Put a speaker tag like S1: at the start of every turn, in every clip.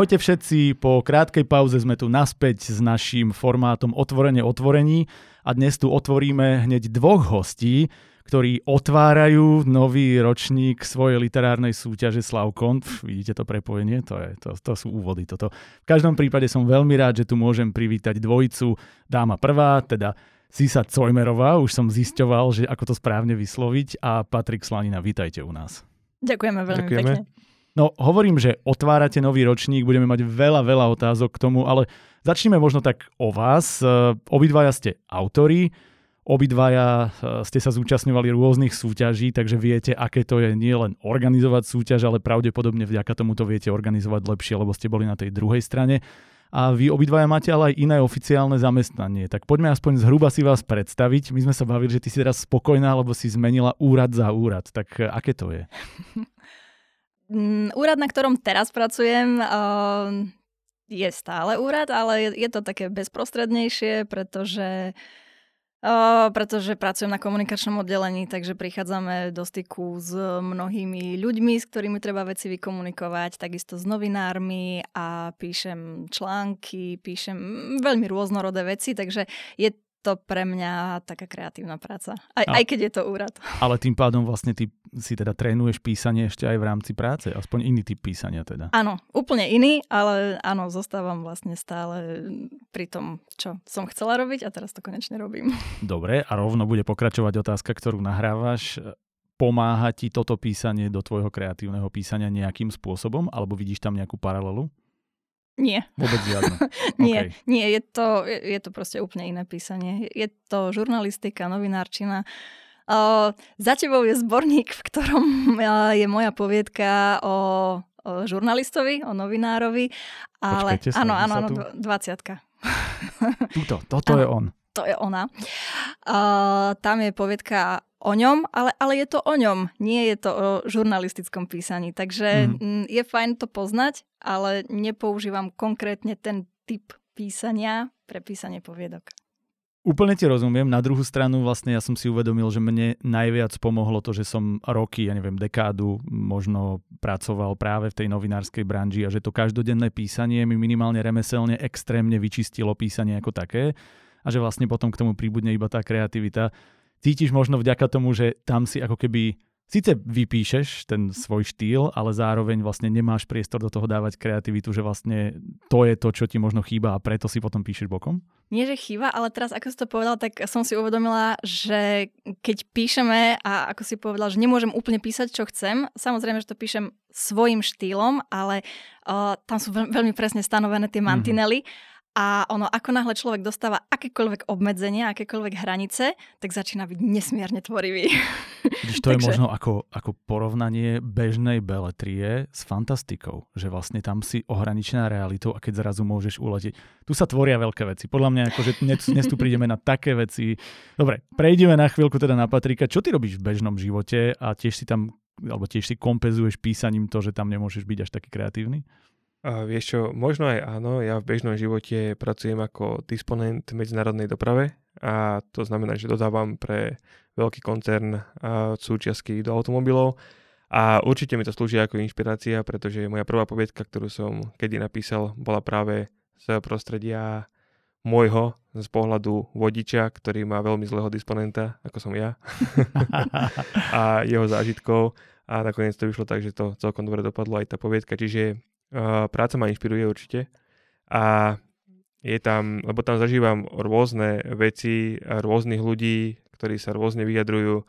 S1: Ahojte všetci, po krátkej pauze sme tu naspäť s naším formátom Otvorenie otvorení a dnes tu otvoríme hneď dvoch hostí, ktorí otvárajú nový ročník svojej literárnej súťaže Slavkon. Vidíte to prepojenie? To, je, to, to sú úvody. Toto. V každom prípade som veľmi rád, že tu môžem privítať dvojicu. Dáma prvá, teda Sisa Cojmerová, už som zisťoval, že ako to správne vysloviť a Patrik Slanina, vítajte u nás.
S2: Ďakujeme veľmi Ďakujeme. pekne.
S1: No, hovorím, že otvárate nový ročník, budeme mať veľa, veľa otázok k tomu, ale začneme možno tak o vás. E, obidvaja ste autori, obidvaja e, ste sa zúčastňovali rôznych súťaží, takže viete, aké to je nielen organizovať súťaž, ale pravdepodobne vďaka tomu to viete organizovať lepšie, lebo ste boli na tej druhej strane. A vy obidvaja máte ale aj iné oficiálne zamestnanie. Tak poďme aspoň zhruba si vás predstaviť. My sme sa bavili, že ty si teraz spokojná, lebo si zmenila úrad za úrad. Tak e, aké to je?
S2: Mm, úrad, na ktorom teraz pracujem, ehm, je stále úrad, ale je to také bezprostrednejšie, pretože Uh, pretože pracujem na komunikačnom oddelení, takže prichádzame do styku s mnohými ľuďmi, s ktorými treba veci vykomunikovať, takisto s novinármi a píšem články, píšem veľmi rôznorodé veci, takže je to pre mňa taká kreatívna práca. Aj, aj keď je to úrad.
S1: Ale tým pádom vlastne ty si teda trénuješ písanie ešte aj v rámci práce, aspoň iný typ písania teda.
S2: Áno, úplne iný, ale áno, zostávam vlastne stále pri tom, čo som chcela robiť a teraz to konečne robím.
S1: Dobre, a rovno bude pokračovať otázka, ktorú nahrávaš. Pomáha ti toto písanie do tvojho kreatívneho písania nejakým spôsobom, alebo vidíš tam nejakú paralelu?
S2: Nie.
S1: Vôbec žiadne.
S2: nie, okay. nie je, to, je, je to proste úplne iné písanie. Je to žurnalistika, novinárčina. Uh, za tebou je zborník, v ktorom uh, je moja poviedka o, o žurnalistovi, o novinárovi.
S1: Ale, sa,
S2: áno, áno, áno, 20
S1: Tuto, toto ano, je on.
S2: To je ona. Uh, tam je poviedka o ňom, ale, ale je to o ňom, nie je to o žurnalistickom písaní. Takže mm. je fajn to poznať, ale nepoužívam konkrétne ten typ písania pre písanie poviedok.
S1: Úplne ti rozumiem. Na druhú stranu vlastne ja som si uvedomil, že mne najviac pomohlo to, že som roky, ja neviem, dekádu možno pracoval práve v tej novinárskej branži a že to každodenné písanie mi minimálne remeselne extrémne vyčistilo písanie ako také a že vlastne potom k tomu príbudne iba tá kreativita cítiš možno vďaka tomu, že tam si ako keby Sice vypíšeš ten svoj štýl, ale zároveň vlastne nemáš priestor do toho dávať kreativitu, že vlastne to je to, čo ti možno chýba a preto si potom píšeš bokom?
S2: Nie, že chýba, ale teraz, ako si to povedal, tak som si uvedomila, že keď píšeme a ako si povedal, že nemôžem úplne písať, čo chcem, samozrejme, že to píšem svojim štýlom, ale uh, tam sú veľ- veľmi presne stanovené tie mhm. mantinely. Mm-hmm. A ono, ako náhle človek dostáva akékoľvek obmedzenia, akékoľvek hranice, tak začína byť nesmierne tvorivý.
S1: Když to Takže... je možno ako, ako porovnanie bežnej beletrie s fantastikou, že vlastne tam si ohraničená realitou a keď zrazu môžeš uletieť. Tu sa tvoria veľké veci. Podľa mňa, akože dnes, dnes tu prídeme na také veci. Dobre, prejdeme na chvíľku teda na Patrika. Čo ty robíš v bežnom živote a tiež si tam, alebo tiež si kompenzuješ písaním to, že tam nemôžeš byť až taký kreatívny?
S3: A vieš čo, možno aj áno, ja v bežnom živote pracujem ako disponent medzinárodnej doprave a to znamená, že dodávam pre veľký koncern súčiastky do automobilov a určite mi to slúži ako inšpirácia, pretože moja prvá poviedka, ktorú som kedy napísal, bola práve z prostredia môjho z pohľadu vodiča, ktorý má veľmi zlého disponenta, ako som ja, a jeho zážitkov. A nakoniec to vyšlo tak, že to celkom dobre dopadlo aj tá poviedka, čiže práca ma inšpiruje určite a je tam, lebo tam zažívam rôzne veci rôznych ľudí, ktorí sa rôzne vyjadrujú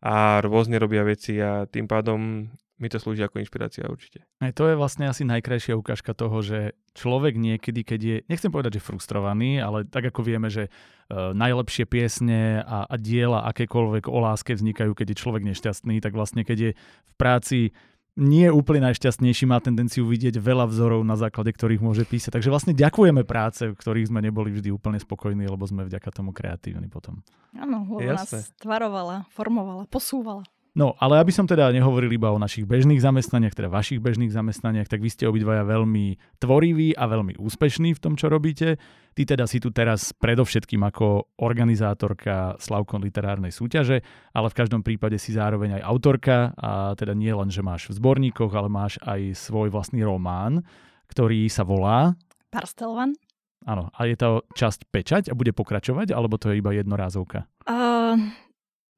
S3: a rôzne robia veci a tým pádom mi to slúži ako inšpirácia určite.
S1: Aj to je vlastne asi najkrajšia ukážka toho, že človek niekedy, keď je, nechcem povedať, že frustrovaný, ale tak ako vieme, že uh, najlepšie piesne a, a diela akékoľvek o láske vznikajú, keď je človek nešťastný, tak vlastne keď je v práci nie úplne najšťastnejší, má tendenciu vidieť veľa vzorov, na základe ktorých môže písať. Takže vlastne ďakujeme práce, v ktorých sme neboli vždy úplne spokojní, lebo sme vďaka tomu kreatívni potom.
S2: Áno, nás tvarovala, formovala, posúvala.
S1: No, ale aby som teda nehovoril iba o našich bežných zamestnaniach, teda vašich bežných zamestnaniach, tak vy ste obidvaja veľmi tvoriví a veľmi úspešní v tom, čo robíte. Ty teda si tu teraz predovšetkým ako organizátorka Slavkon literárnej súťaže, ale v každom prípade si zároveň aj autorka a teda nie len, že máš v zborníkoch, ale máš aj svoj vlastný román, ktorý sa volá...
S2: Parstelvan.
S1: Áno, a je to časť pečať a bude pokračovať, alebo to je iba jednorázovka? Uh,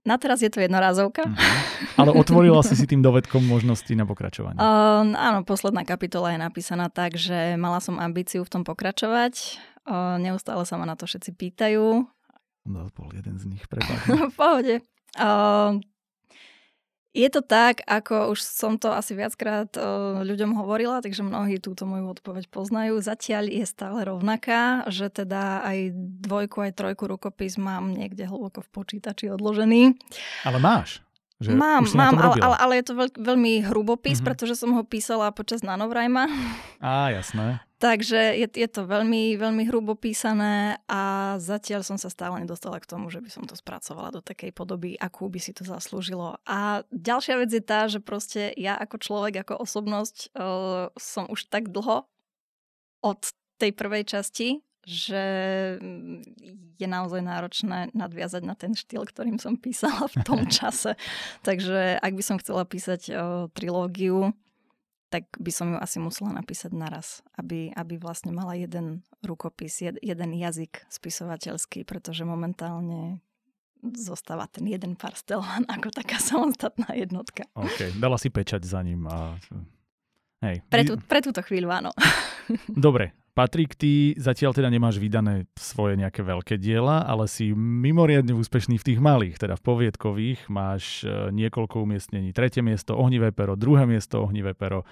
S2: na teraz je to jednorázovka. Uh-huh.
S1: Ale otvorila si si tým dovedkom možnosti na pokračovanie. Uh,
S2: áno, posledná kapitola je napísaná tak, že mala som ambíciu v tom pokračovať. Uh, neustále sa ma na to všetci pýtajú.
S1: No, bol jeden z nich, prepáč.
S2: v pohode. Uh, je to tak, ako už som to asi viackrát uh, ľuďom hovorila, takže mnohí túto moju odpoveď poznajú. Zatiaľ je stále rovnaká, že teda aj dvojku, aj trojku rukopis mám niekde hlboko v počítači odložený.
S1: Ale máš?
S2: Že mám, mám, ale, ale, ale je to veľ, veľmi hrubopis, mm-hmm. pretože som ho písala počas nanovrajma.
S1: Á, jasné.
S2: Takže je, je to veľmi, veľmi hrubo písané a zatiaľ som sa stále nedostala k tomu, že by som to spracovala do takej podoby, akú by si to zaslúžilo. A ďalšia vec je tá, že proste ja ako človek, ako osobnosť uh, som už tak dlho od tej prvej časti, že mm, je naozaj náročné nadviazať na ten štýl, ktorým som písala v tom čase. Takže ak by som chcela písať o, trilógiu, tak by som ju asi musela napísať naraz, aby, aby vlastne mala jeden rukopis, jed, jeden jazyk spisovateľský, pretože momentálne zostáva ten jeden parstelán ako taká samostatná jednotka.
S1: OK, dala si pečať za ním a...
S2: Hej. Pre, tú, pre túto chvíľu áno.
S1: Dobre, Patrik, ty zatiaľ teda nemáš vydané svoje nejaké veľké diela, ale si mimoriadne úspešný v tých malých, teda v poviedkových. Máš e, niekoľko umiestnení. Tretie miesto Ohnivé pero, druhé miesto Ohnivé pero.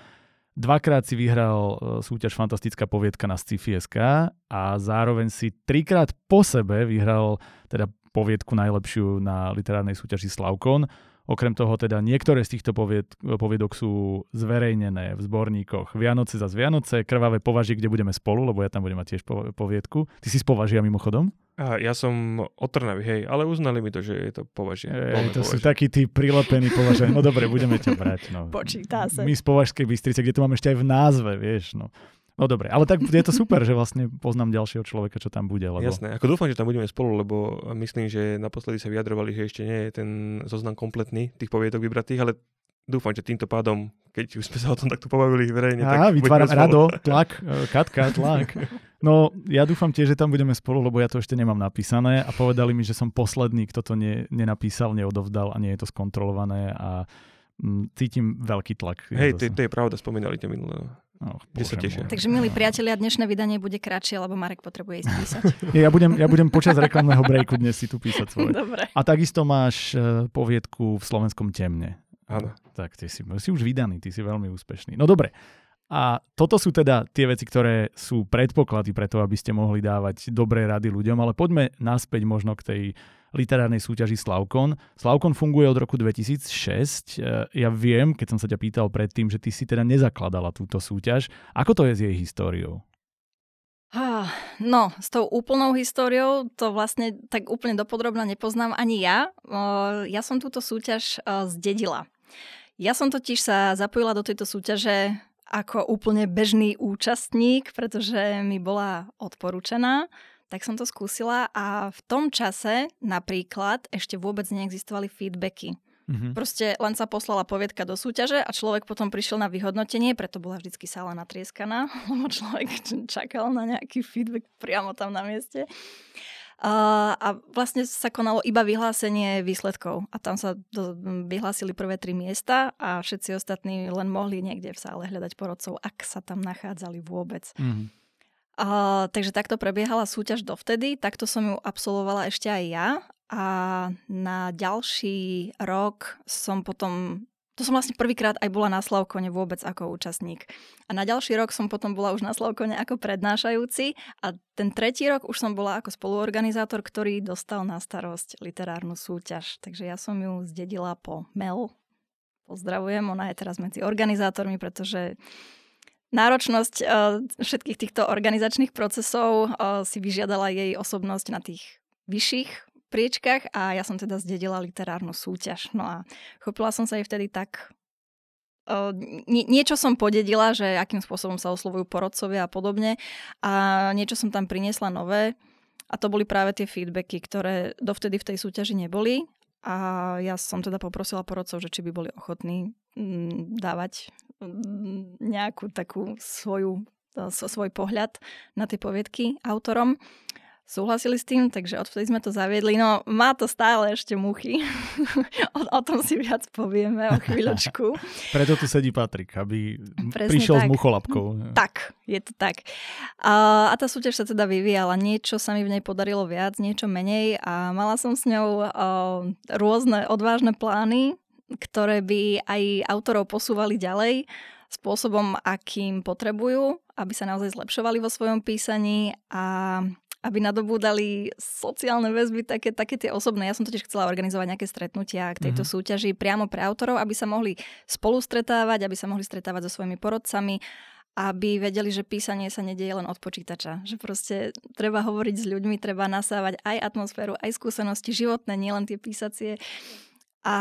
S1: Dvakrát si vyhral e, súťaž Fantastická poviedka na Sci-fi.sk a zároveň si trikrát po sebe vyhral teda poviedku najlepšiu na literárnej súťaži Slavkon. Okrem toho teda niektoré z týchto povied, poviedok sú zverejnené v zborníkoch Vianoce za Vianoce, Krvavé považie, kde budeme spolu, lebo ja tam budem mať tiež poviedku. Ty si z považia mimochodom?
S3: A ja som od Trnavy, hej, ale uznali mi to, že je to považie.
S1: Ej, to považie. sú takí tí prilepení považia. No dobre, budeme ťa brať. No.
S2: Počíta sa.
S1: My z Považskej Bystrice, kde to máme ešte aj v názve, vieš. No. No dobre, ale tak je to super, že vlastne poznám ďalšieho človeka, čo tam bude. Lebo...
S3: Jasné, ako dúfam, že tam budeme spolu, lebo myslím, že naposledy sa vyjadrovali, že ešte nie je ten zoznam kompletný tých poviedok vybratých, ale dúfam, že týmto pádom, keď už sme sa o tom takto pobavili verejne,
S1: Á, tak vytváram rado, tlak, e, katka, tlak. No, ja dúfam tiež, že tam budeme spolu, lebo ja to ešte nemám napísané a povedali mi, že som posledný, kto to ne, nenapísal, neodovdal a nie je to skontrolované a m, mm, cítim veľký tlak.
S3: Hej, to, to je pravda, spomínali tie minulé. Oh, sa tešia.
S2: Takže milí priatelia, dnešné vydanie bude kratšie, lebo Marek potrebuje ísť písať.
S1: ja, budem, ja budem počas reklamného breaku dnes si tu písať svoje.
S2: Dobre.
S1: A takisto máš uh, poviedku v slovenskom temne.
S3: Áno.
S1: Tak ty si, si už vydaný, ty si veľmi úspešný. No dobre. A toto sú teda tie veci, ktoré sú predpoklady pre to, aby ste mohli dávať dobré rady ľuďom, ale poďme naspäť možno k tej literárnej súťaži Slavkon. Slavkon funguje od roku 2006. E, ja viem, keď som sa ťa pýtal predtým, že ty si teda nezakladala túto súťaž. Ako to je s jej históriou?
S2: No, s tou úplnou históriou to vlastne tak úplne dopodrobne nepoznám ani ja. Ja som túto súťaž e, zdedila. Ja som totiž sa zapojila do tejto súťaže ako úplne bežný účastník, pretože mi bola odporúčená tak som to skúsila a v tom čase napríklad ešte vôbec neexistovali feedbacky. Mm-hmm. Proste len sa poslala poviedka do súťaže a človek potom prišiel na vyhodnotenie, preto bola vždycky sála natrieskaná, lebo človek čakal na nejaký feedback priamo tam na mieste. Uh, a vlastne sa konalo iba vyhlásenie výsledkov a tam sa do, vyhlásili prvé tri miesta a všetci ostatní len mohli niekde v sále hľadať porodcov, ak sa tam nachádzali vôbec. Mm-hmm. Takže takto prebiehala súťaž dovtedy, takto som ju absolvovala ešte aj ja a na ďalší rok som potom, to som vlastne prvýkrát aj bola na Slavkone vôbec ako účastník. A na ďalší rok som potom bola už na Slavkone ako prednášajúci a ten tretí rok už som bola ako spoluorganizátor, ktorý dostal na starosť literárnu súťaž. Takže ja som ju zdedila po Mel. Pozdravujem, ona je teraz medzi organizátormi, pretože Náročnosť uh, všetkých týchto organizačných procesov uh, si vyžiadala jej osobnosť na tých vyšších priečkach a ja som teda zdedila literárnu súťaž. No a chopila som sa jej vtedy tak... Uh, nie, niečo som podedila, že akým spôsobom sa oslovujú porodcovia a podobne a niečo som tam priniesla nové a to boli práve tie feedbacky, ktoré dovtedy v tej súťaži neboli a ja som teda poprosila porodcov, že či by boli ochotní mm, dávať mm, nejakú takú svoju svoj pohľad na tie poviedky autorom súhlasili s tým, takže odvtedy sme to zaviedli. No má to stále ešte muchy. o, o tom si viac povieme o chvíľočku.
S1: Preto tu sedí Patrik, aby Presne prišiel tak. s mucholapkou.
S2: Tak, je to tak. A, a tá súťaž sa teda vyvíjala. Niečo sa mi v nej podarilo viac, niečo menej a mala som s ňou o, rôzne odvážne plány, ktoré by aj autorov posúvali ďalej spôsobom, akým potrebujú, aby sa naozaj zlepšovali vo svojom písaní a aby nadobúdali sociálne väzby, také, také tie osobné. Ja som totiž chcela organizovať nejaké stretnutia k tejto mm-hmm. súťaži priamo pre autorov, aby sa mohli spolu stretávať, aby sa mohli stretávať so svojimi porodcami, aby vedeli, že písanie sa nedieje len od počítača. Že proste treba hovoriť s ľuďmi, treba nasávať aj atmosféru, aj skúsenosti životné, nielen tie písacie. A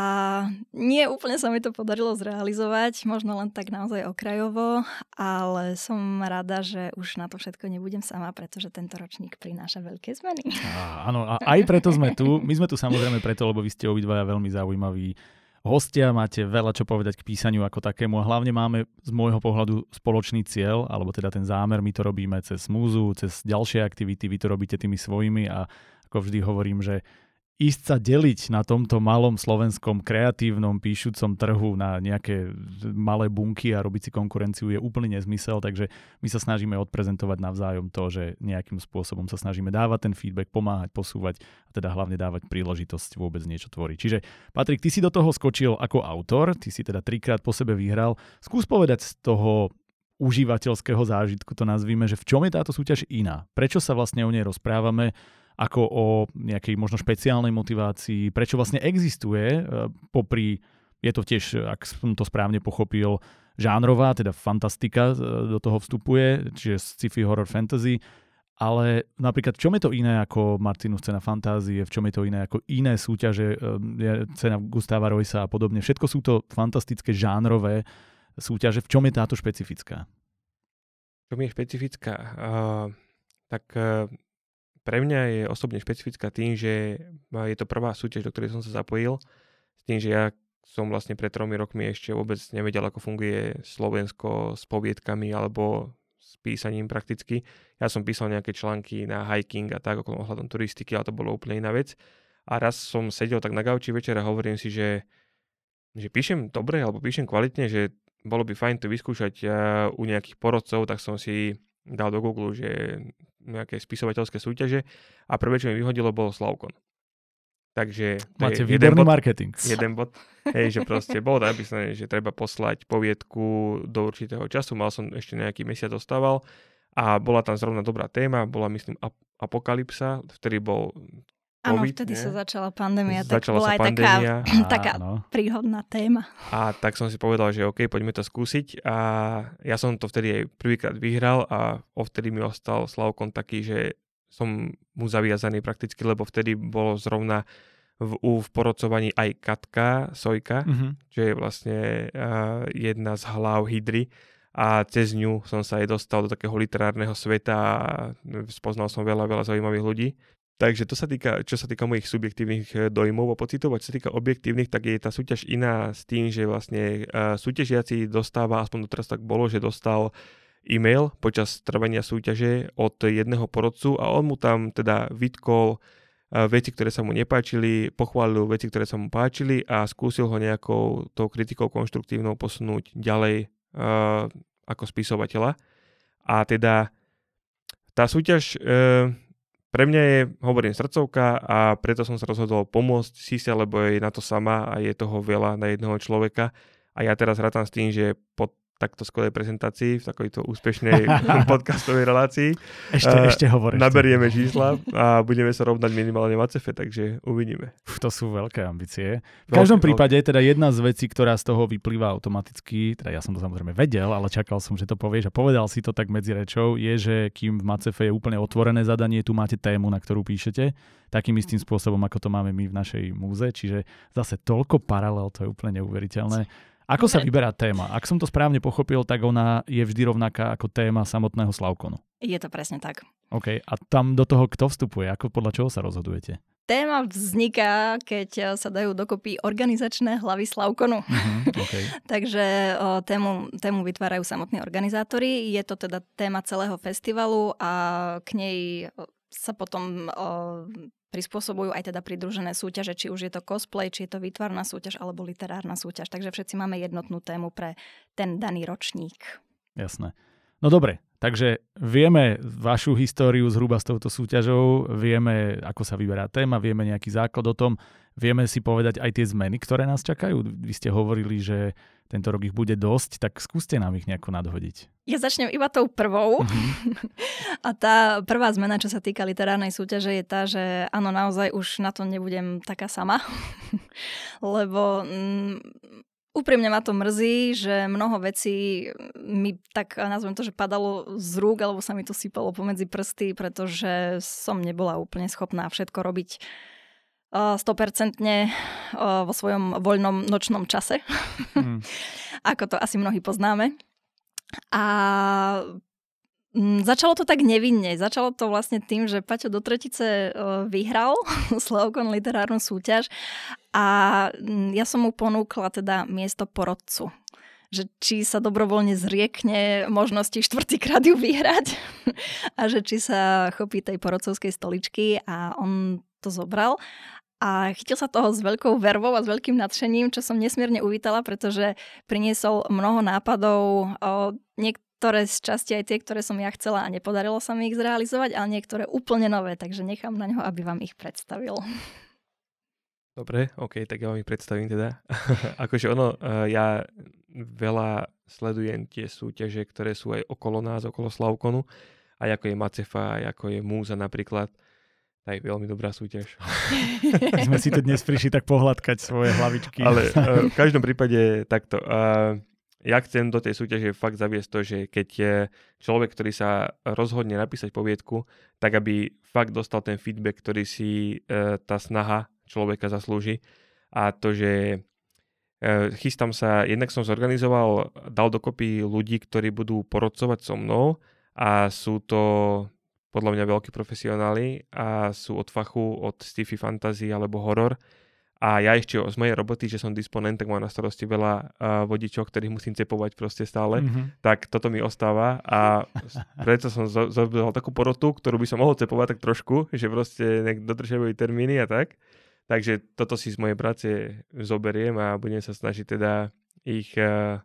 S2: nie úplne sa mi to podarilo zrealizovať, možno len tak naozaj okrajovo, ale som rada, že už na to všetko nebudem sama, pretože tento ročník prináša veľké zmeny.
S1: Á, áno, a aj preto sme tu. My sme tu samozrejme preto, lebo vy ste obidvaja veľmi zaujímaví hostia, máte veľa čo povedať k písaniu ako takému a hlavne máme z môjho pohľadu spoločný cieľ, alebo teda ten zámer, my to robíme cez múzu, cez ďalšie aktivity, vy to robíte tými svojimi a ako vždy hovorím, že ísť sa deliť na tomto malom slovenskom kreatívnom píšucom trhu na nejaké malé bunky a robiť si konkurenciu je úplný nezmysel, takže my sa snažíme odprezentovať navzájom to, že nejakým spôsobom sa snažíme dávať ten feedback, pomáhať, posúvať a teda hlavne dávať príležitosť vôbec niečo tvoriť. Čiže Patrik, ty si do toho skočil ako autor, ty si teda trikrát po sebe vyhral. Skús povedať z toho užívateľského zážitku, to nazvime, že v čom je táto súťaž iná? Prečo sa vlastne o nej rozprávame? Ako o nejakej možno špeciálnej motivácii, prečo vlastne existuje e, popri, je to tiež, ak som to správne pochopil, žánrová, teda fantastika e, do toho vstupuje, čiže sci-fi horror fantasy, ale napríklad v čom je to iné ako Martinus cena fantázie, v čom je to iné ako iné súťaže, e, cena Gustava Roysa a podobne. Všetko sú to fantastické žánrové súťaže. V čom je táto špecifická?
S3: V čom je špecifická? Uh, tak uh, pre mňa je osobne špecifická tým, že je to prvá súťaž, do ktorej som sa zapojil, s tým, že ja som vlastne pred tromi rokmi ešte vôbec nevedel, ako funguje Slovensko s poviedkami alebo s písaním prakticky. Ja som písal nejaké články na hiking a tak okolo ohľadom turistiky, ale to bolo úplne iná vec. A raz som sedel tak na gauči večer a hovorím si, že, že píšem dobre alebo píšem kvalitne, že bolo by fajn to vyskúšať u nejakých porodcov, tak som si dal do Google, že nejaké spisovateľské súťaže a prvé, čo mi vyhodilo, bol Slavkon. Takže
S1: to Máte je výborný bod, marketing.
S3: Jeden bod, hej, že proste bolo napísané, že treba poslať poviedku do určitého času. Mal som ešte nejaký mesiac dostával a bola tam zrovna dobrá téma, bola myslím apokalypsa, vtedy bol
S2: Áno, vtedy nie? sa začala pandémia, tak začala bola aj pandémia. taká, taká príhodná téma.
S3: A tak som si povedal, že OK, poďme to skúsiť a ja som to vtedy aj prvýkrát vyhral a vtedy mi ostal Slavkon taký, že som mu zaviazaný prakticky, lebo vtedy bolo zrovna v, v porodcovaní aj Katka Sojka, mm-hmm. čo je vlastne uh, jedna z hlav Hydry a cez ňu som sa aj dostal do takého literárneho sveta a spoznal som veľa, veľa zaujímavých ľudí. Takže to sa týka, čo sa týka mojich subjektívnych eh, dojmov a pocitov, a čo sa týka objektívnych, tak je tá súťaž iná s tým, že vlastne uh, súťažiaci dostáva, aspoň doteraz tak bolo, že dostal e-mail počas trvania súťaže od jedného porodcu a on mu tam teda vytkol uh, veci, ktoré sa mu nepáčili, pochválil veci, ktoré sa mu páčili a skúsil ho nejakou tou kritikou konštruktívnou posunúť ďalej uh, ako spisovateľa. A teda tá súťaž uh, pre mňa je, hovorím, srdcovka a preto som sa rozhodol pomôcť Sise, lebo je na to sama a je toho veľa na jedného človeka. A ja teraz rátam s tým, že po takto skvelej prezentácii, v takejto úspešnej podcastovej relácii.
S1: Ešte, uh, ešte hovoríš.
S3: Naberieme čísla a budeme sa rovnať minimálne Macefe, takže uvidíme.
S1: Uf, to sú veľké ambície. V každom veľké, prípade teda jedna z vecí, ktorá z toho vyplýva automaticky, teda ja som to samozrejme vedel, ale čakal som, že to povieš a povedal si to tak medzi rečou, je, že kým v Macefe je úplne otvorené zadanie, tu máte tému, na ktorú píšete, takým istým spôsobom, ako to máme my v našej múze, čiže zase toľko paralel, to je úplne neuveriteľné. Ako sa vyberá téma? Ak som to správne pochopil, tak ona je vždy rovnaká ako téma samotného Slavkonu.
S2: Je to presne tak.
S1: OK. A tam do toho kto vstupuje? Ako podľa čoho sa rozhodujete?
S2: téma vzniká, keď sa dajú dokopy organizačné hlavy Slavkonu. Mm-hmm, okay. Takže o, tému, tému vytvárajú samotní organizátori. Je to teda téma celého festivalu a k nej sa potom o, prispôsobujú aj teda pridružené súťaže, či už je to cosplay, či je to výtvarná súťaž alebo literárna súťaž. Takže všetci máme jednotnú tému pre ten daný ročník.
S1: Jasné. No dobre, takže vieme vašu históriu zhruba s touto súťažou, vieme, ako sa vyberá téma, vieme nejaký základ o tom, vieme si povedať aj tie zmeny, ktoré nás čakajú. Vy ste hovorili, že tento rok ich bude dosť, tak skúste nám ich nejako nadhodiť.
S2: Ja začnem iba tou prvou. Mm-hmm. A tá prvá zmena, čo sa týka literárnej súťaže, je tá, že áno, naozaj už na to nebudem taká sama. Lebo mm, Úprimne ma to mrzí, že mnoho vecí mi tak, nazvem to, že padalo z rúk, alebo sa mi to sypalo pomedzi prsty, pretože som nebola úplne schopná všetko robiť 100% vo svojom voľnom nočnom čase. Mm. Ako to asi mnohí poznáme. A začalo to tak nevinne. Začalo to vlastne tým, že Paťo do tretice e, vyhral Slovkon literárnu súťaž a mm, ja som mu ponúkla teda miesto porodcu že či sa dobrovoľne zriekne možnosti štvrtýkrát ju vyhrať a že či sa chopí tej porodcovskej stoličky a on to zobral a chytil sa toho s veľkou vervou a s veľkým nadšením, čo som nesmierne uvítala, pretože priniesol mnoho nápadov. Niek- niektoré z časti aj tie, ktoré som ja chcela a nepodarilo sa mi ich zrealizovať, ale niektoré úplne nové, takže nechám na ňo, aby vám ich predstavil.
S3: Dobre, ok, tak ja vám ich predstavím teda. akože ono, uh, ja veľa sledujem tie súťaže, ktoré sú aj okolo nás, okolo Slavkonu, aj ako je Macefa, aj ako je Múza napríklad. To je veľmi dobrá súťaž.
S1: Sme si tu dnes prišli tak pohľadkať svoje hlavičky.
S3: Ale uh, v každom prípade takto. Uh, ja chcem do tej súťaže fakt zaviesť to, že keď je človek, ktorý sa rozhodne napísať poviedku, tak aby fakt dostal ten feedback, ktorý si e, tá snaha človeka zaslúži. A to, že e, chystám sa, jednak som zorganizoval, dal dokopy ľudí, ktorí budú porodcovať so mnou a sú to podľa mňa veľkí profesionáli a sú od fachu, od sci-fi fantasy alebo horor a ja ešte z mojej roboty, že som disponent, tak mám na starosti veľa uh, vodičov, ktorých musím cepovať proste stále. Mm-hmm. Tak toto mi ostáva a preto som zobral takú porotu, ktorú by som mohol cepovať tak trošku, že proste dodržiavajú termíny a tak. Takže toto si z mojej práce zoberiem a budem sa snažiť teda ich uh,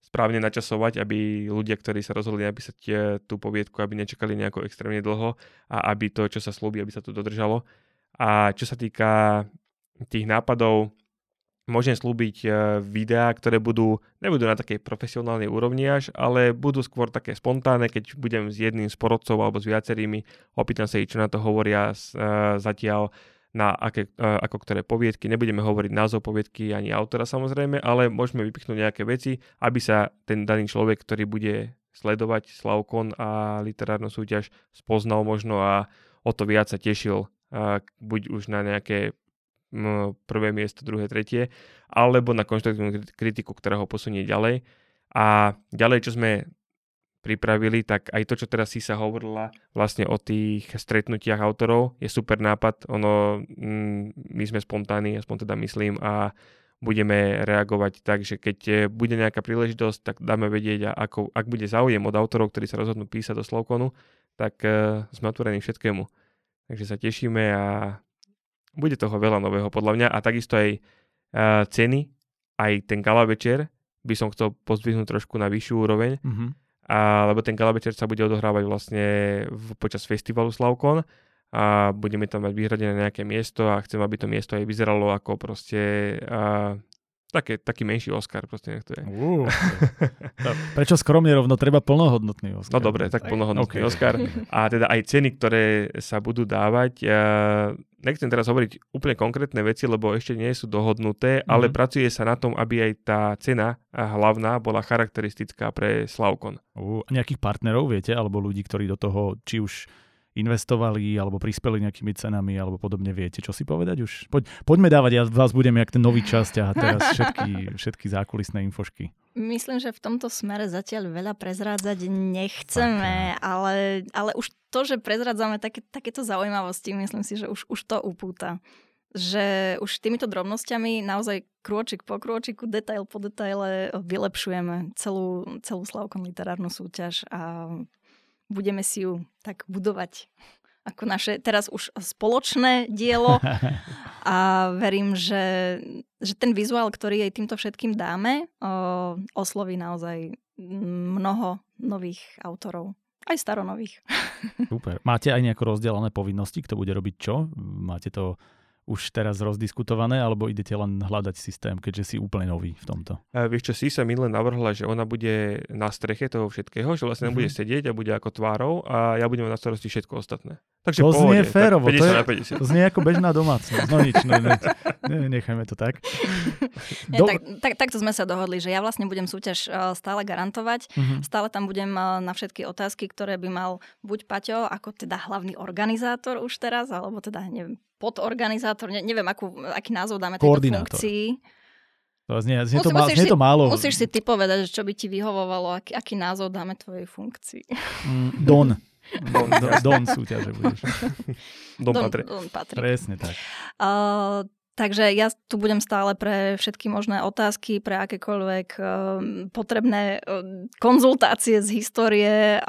S3: správne načasovať, aby ľudia, ktorí sa rozhodli napísať uh, tú poviedku, aby nečakali nejako extrémne dlho a aby to, čo sa slúbi, aby sa to dodržalo. A čo sa týka tých nápadov môžem slúbiť e, videá, ktoré budú, nebudú na takej profesionálnej úrovni až, ale budú skôr také spontánne, keď budem s jedným z porodcov alebo s viacerými, opýtam sa ich, čo na to hovoria uh, zatiaľ, na aké, uh, ako ktoré poviedky. Nebudeme hovoriť názov poviedky ani autora samozrejme, ale môžeme vypichnúť nejaké veci, aby sa ten daný človek, ktorý bude sledovať Slavkon a literárnu súťaž spoznal možno a o to viac sa tešil buď už na nejaké prvé miesto, druhé, tretie, alebo na konštruktívnu kritiku, ktorá ho posunie ďalej. A ďalej, čo sme pripravili, tak aj to, čo teraz si sa hovorila vlastne o tých stretnutiach autorov, je super nápad. Ono, my sme spontánni, aspoň teda myslím, a budeme reagovať tak, že keď bude nejaká príležitosť, tak dáme vedieť, a ako, ak bude záujem od autorov, ktorí sa rozhodnú písať do Slovkonu, tak uh, sme otvorení všetkému. Takže sa tešíme a bude toho veľa nového podľa mňa a takisto aj uh, ceny, aj ten gala večer by som chcel pozdvihnúť trošku na vyššiu úroveň, mm-hmm. a, lebo ten gala večer sa bude odohrávať vlastne v, počas festivalu Slavkon a budeme tam mať vyhradené nejaké miesto a chcem, aby to miesto aj vyzeralo ako proste uh, Také, taký menší Oscar, proste nech to je. Uh,
S1: prečo skromne rovno? Treba plnohodnotný Oscar.
S3: No dobre, tak plnohodnotný okay. Oscar. A teda aj ceny, ktoré sa budú dávať. Ja nechcem teraz hovoriť úplne konkrétne veci, lebo ešte nie sú dohodnuté, mm-hmm. ale pracuje sa na tom, aby aj tá cena hlavná bola charakteristická pre Slavkon.
S1: Uh, nejakých partnerov viete, alebo ľudí, ktorí do toho, či už investovali alebo prispeli nejakými cenami alebo podobne. Viete, čo si povedať už? Poď, poďme dávať, ja vás budem jak ten nový časť a teraz všetky, všetky zákulisné infošky.
S2: Myslím, že v tomto smere zatiaľ veľa prezrádzať nechceme, ale, ale už to, že prezrádzame také, takéto zaujímavosti, myslím si, že už, už to upúta. Že už týmito drobnosťami naozaj krôčik po krôčiku, detail po detaile vylepšujeme celú, celú Slavkom literárnu súťaž a budeme si ju tak budovať ako naše teraz už spoločné dielo a verím, že, že ten vizuál, ktorý jej týmto všetkým dáme, osloví naozaj mnoho nových autorov. Aj staronových.
S1: Super. Máte aj nejako rozdelené povinnosti, kto bude robiť čo? Máte to už teraz rozdiskutované, alebo idete len hľadať systém, keďže si úplne nový v tomto?
S3: A vieš čo, si sa minule navrhla, že ona bude na streche toho všetkého, že vlastne mm-hmm. bude sedieť a bude ako tvárou a ja budem na starosti všetko ostatné.
S1: Takže to pohode, znie férovo, to, je, to znie ako bežná domácnosť. No nič, ne, ne, ne, nechajme to tak.
S2: Do... tak, tak. Takto sme sa dohodli, že ja vlastne budem súťaž uh, stále garantovať, mm-hmm. stále tam budem uh, na všetky otázky, ktoré by mal buď Paťo, ako teda hlavný organizátor už teraz, alebo teda neviem, podorganizátor, ne, neviem, akú, aký názov dáme tejto funkcii.
S1: To znie, znie, Musí, to, má, znie to málo.
S2: Musíš si ty povedať, čo by ti vyhovovalo, aký, aký názov dáme tvojej funkcii.
S1: Mm, don. Don, don, don súťaže budeš.
S3: Don, don, patrí.
S2: Don patrí.
S1: Presne tak.
S2: Uh, Takže ja tu budem stále pre všetky možné otázky, pre akékoľvek uh, potrebné uh, konzultácie z histórie,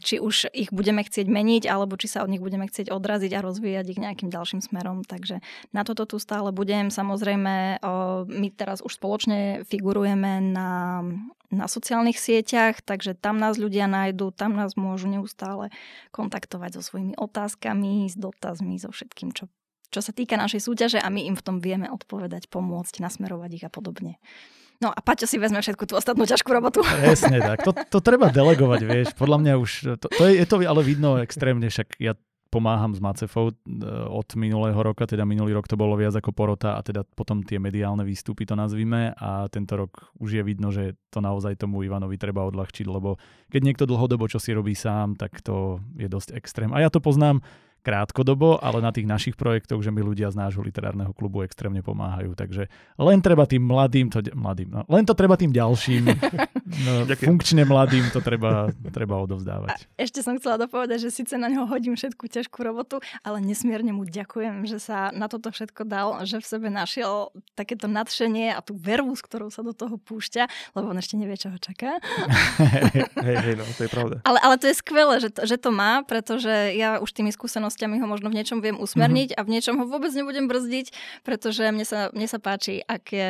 S2: či už ich budeme chcieť meniť, alebo či sa od nich budeme chcieť odraziť a rozvíjať ich nejakým ďalším smerom. Takže na toto tu stále budem. Samozrejme, my teraz už spoločne figurujeme na, na sociálnych sieťach, takže tam nás ľudia nájdú, tam nás môžu neustále kontaktovať so svojimi otázkami, s dotazmi, so všetkým, čo čo sa týka našej súťaže a my im v tom vieme odpovedať, pomôcť, nasmerovať ich a podobne. No a Paťo si vezme všetku tú ostatnú ťažkú robotu.
S1: Presne tak. To, to treba delegovať, vieš. Podľa mňa už, to, to je, je to ale vidno extrémne, však ja pomáham s Macefou e, od minulého roka, teda minulý rok to bolo viac ako porota a teda potom tie mediálne výstupy to nazvime a tento rok už je vidno, že to naozaj tomu Ivanovi treba odľahčiť, lebo keď niekto dlhodobo čo si robí sám, tak to je dosť extrém. A ja to poznám, krátkodobo, ale na tých našich projektoch, že mi ľudia z nášho literárneho klubu extrémne pomáhajú. Takže len treba tým mladým, to, mladým no, len to treba tým ďalším, no, funkčne mladým to treba, treba odovzdávať. A
S2: ešte som chcela dopovedať, že síce na neho hodím všetku ťažkú robotu, ale nesmierne mu ďakujem, že sa na toto všetko dal, že v sebe našiel takéto nadšenie a tú vervu, s ktorou sa do toho púšťa, lebo on ešte nevie, čo ho čaká.
S3: hej, hej, no, to je pravda.
S2: Ale, ale to je skvelé, že to, že to má, pretože ja už tými skúsenostiami skúsenostiami ho možno v niečom viem usmerniť mm-hmm. a v niečom ho vôbec nebudem brzdiť, pretože mne sa, mne sa páči, aké,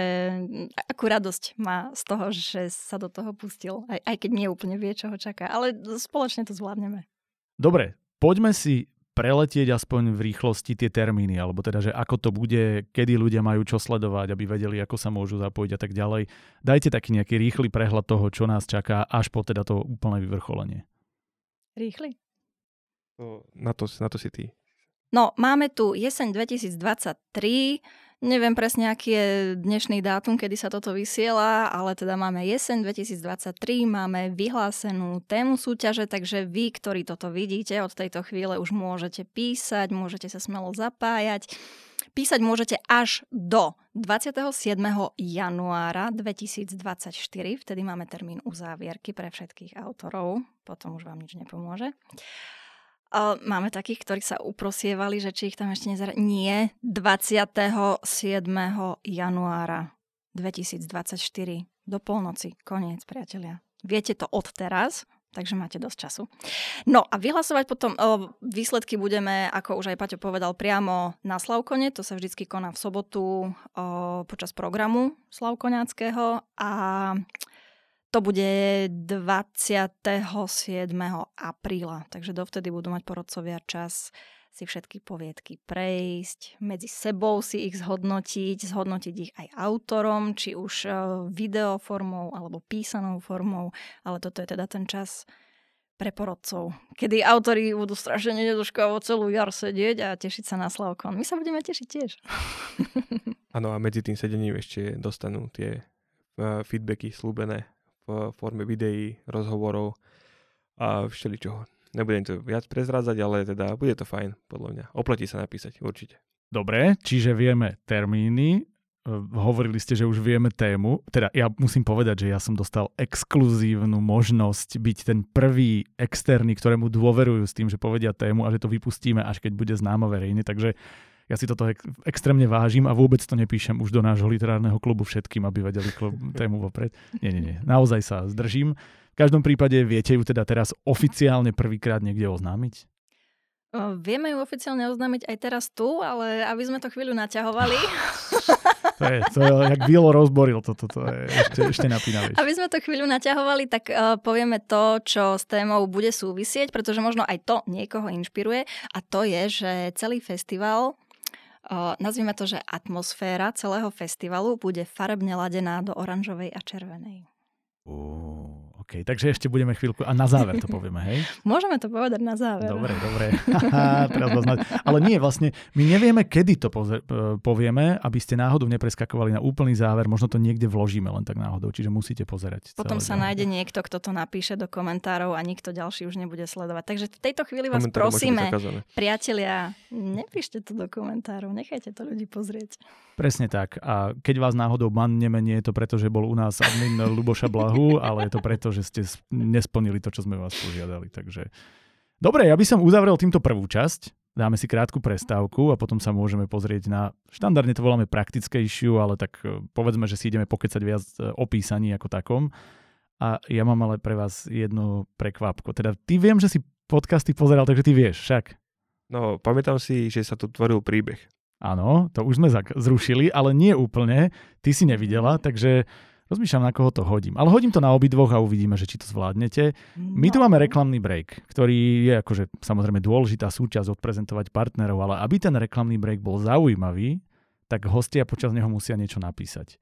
S2: akú radosť má z toho, že sa do toho pustil, aj, aj keď nie úplne vie, čo ho čaká. Ale spoločne to zvládneme.
S1: Dobre, poďme si preletieť aspoň v rýchlosti tie termíny, alebo teda, že ako to bude, kedy ľudia majú čo sledovať, aby vedeli, ako sa môžu zapojiť a tak ďalej. Dajte taký nejaký rýchly prehľad toho, čo nás čaká až po teda to úplné vyvrcholenie.
S2: Rýchly?
S3: Na, to, na to si ty.
S2: No, máme tu jeseň 2023. Neviem presne, aký je dnešný dátum, kedy sa toto vysiela, ale teda máme jeseň 2023, máme vyhlásenú tému súťaže, takže vy, ktorí toto vidíte, od tejto chvíle už môžete písať, môžete sa smelo zapájať. Písať môžete až do 27. januára 2024, vtedy máme termín uzávierky pre všetkých autorov, potom už vám nič nepomôže. Máme takých, ktorí sa uprosievali, že či ich tam ešte nezara... Nie, 27. januára 2024 do polnoci. Koniec, priatelia. Viete to od teraz, takže máte dosť času. No a vyhlasovať potom o, výsledky budeme, ako už aj Paťo povedal, priamo na Slavkone. To sa vždycky koná v sobotu o, počas programu Slavkoňackého a to bude 27. apríla, takže dovtedy budú mať porodcovia čas si všetky poviedky prejsť, medzi sebou si ich zhodnotiť, zhodnotiť ich aj autorom, či už e, videoformou alebo písanou formou, ale toto je teda ten čas pre porodcov, kedy autori budú strašne nedoškovo celú jar sedieť a tešiť sa na Slavkon. My sa budeme tešiť tiež.
S3: Áno a medzi tým sedením ešte dostanú tie uh, feedbacky slúbené v forme videí, rozhovorov a všeličoho. Nebudem to viac prezrádzať, ale teda bude to fajn, podľa mňa. Oplatí sa napísať, určite.
S1: Dobre, čiže vieme termíny, hovorili ste, že už vieme tému. Teda ja musím povedať, že ja som dostal exkluzívnu možnosť byť ten prvý externý, ktorému dôverujú s tým, že povedia tému a že to vypustíme, až keď bude známa verejne. Takže ja si toto ek- extrémne vážim a vôbec to nepíšem už do nášho literárneho klubu všetkým, aby vedeli klub, tému vopred. Nie, nie, nie. Naozaj sa zdržím. V každom prípade viete ju teda teraz oficiálne prvýkrát niekde oznámiť?
S2: Vieme ju oficiálne oznámiť aj teraz tu, ale aby sme to chvíľu naťahovali.
S1: to je, to je jak Vilo rozboril, toto to, to je ešte, ešte napínavejšie.
S2: Aby sme to chvíľu naťahovali, tak uh, povieme to, čo s témou bude súvisieť, pretože možno aj to niekoho inšpiruje a to je, že celý festival nazvime to, že atmosféra celého festivalu bude farebne ladená do oranžovej a červenej.
S1: Uh. OK, takže ešte budeme chvíľku a na záver to povieme, hej?
S2: Môžeme to povedať na záver.
S1: Dobre, dobre. Teraz znať. Ale nie, vlastne, my nevieme, kedy to povieme, aby ste náhodou nepreskakovali na úplný záver, možno to niekde vložíme len tak náhodou, čiže musíte pozerať.
S2: Potom sa ďalej. nájde niekto, kto to napíše do komentárov a nikto ďalší už nebude sledovať. Takže v tejto chvíli vás Komentár prosíme, priatelia, nepíšte to do komentárov, nechajte to ľudí pozrieť.
S1: Presne tak. A keď vás náhodou banneme, nie je to preto, že bol u nás admin Luboša Blahu, ale je to preto, že ste nesplnili to, čo sme vás požiadali. Takže... Dobre, ja by som uzavrel týmto prvú časť. Dáme si krátku prestávku a potom sa môžeme pozrieť na, štandardne to voláme praktickejšiu, ale tak e, povedzme, že si ideme pokecať viac e, o písaní ako takom. A ja mám ale pre vás jednu prekvapku. Teda ty viem, že si podcasty pozeral, takže ty vieš však.
S3: No, pamätám si, že sa tu tvoril príbeh.
S1: Áno, to už sme zrušili, ale nie úplne. Ty si nevidela, takže rozmýšľam, na koho to hodím. Ale hodím to na obidvoch a uvidíme, že či to zvládnete. My tu no. máme reklamný break, ktorý je akože samozrejme dôležitá súčasť odprezentovať partnerov, ale aby ten reklamný break bol zaujímavý, tak hostia počas neho musia niečo napísať.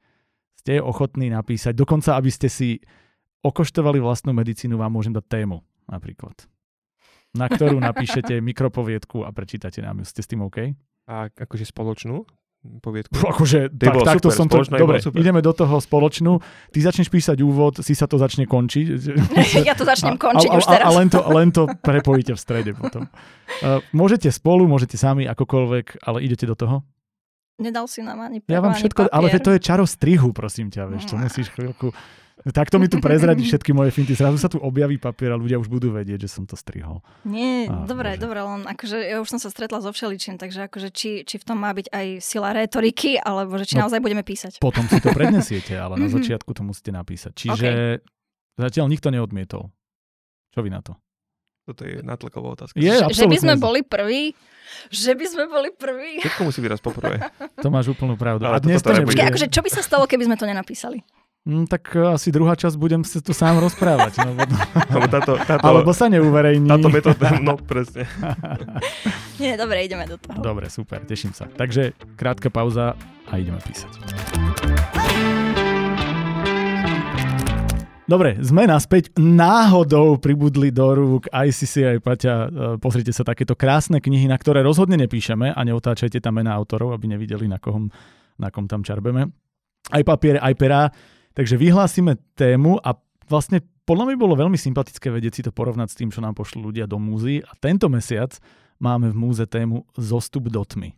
S1: Ste ochotní napísať, dokonca aby ste si okoštovali vlastnú medicínu, vám môžem dať tému napríklad na ktorú napíšete mikropoviedku a prečítate nám ju. Ste s tým OK?
S3: A akože spoločnú? Poviedku.
S1: Akože, tak, takto som to... Dobre, ideme do toho spoločnú. Ty začneš písať úvod, si sa to začne končiť.
S2: ja to začnem končiť a, a, už teraz.
S1: A, a len, to, len to prepojíte v strede potom. Uh, môžete spolu, môžete sami, akokoľvek, ale idete do toho?
S2: Nedal si nám ani
S1: Ja vám všetko, ale to je čaro strihu, prosím ťa, vieš, to musíš chvíľku... Takto mi tu prezradí všetky moje finty. Zrazu sa tu objaví papier a ľudia už budú vedieť, že som to strihol.
S2: Nie, dobre, bože. dobre, len akože ja už som sa stretla so všeličím, takže akože či, či v tom má byť aj sila retoriky, alebo že či no, naozaj budeme písať.
S1: Potom si to prednesiete, ale na začiatku to musíte napísať. Čiže okay. zatiaľ nikto neodmietol. Čo vy na to?
S3: Toto je natlaková otázka.
S1: Je,
S2: že by sme boli prví? Že by sme boli prví?
S3: Všetko musí byť raz poprvé.
S1: To máš úplnú pravdu. Ale a dnes to nebude.
S2: Akože, čo by sa stalo, keby sme to nenapísali?
S1: Mm, tak e, asi druhá časť budem sa tu sám rozprávať. No,
S3: Alebo, táto, táto,
S1: Alebo sa neuverejní.
S3: Táto metóda, no presne.
S2: Nie, dobre, ideme do toho.
S1: Dobre, super, teším sa. Takže krátka pauza a ideme písať. Dobre, sme naspäť. Náhodou pribudli do rúk aj si si aj Paťa. E, pozrite sa, takéto krásne knihy, na ktoré rozhodne nepíšeme a neotáčajte tam mená autorov, aby nevideli, na, kohom, na kom tam čarbeme. Aj papier, aj perá Takže vyhlásime tému a vlastne podľa mňa bolo veľmi sympatické vedieť si to porovnať s tým, čo nám pošli ľudia do múzy. A tento mesiac máme v múze tému Zostup do tmy.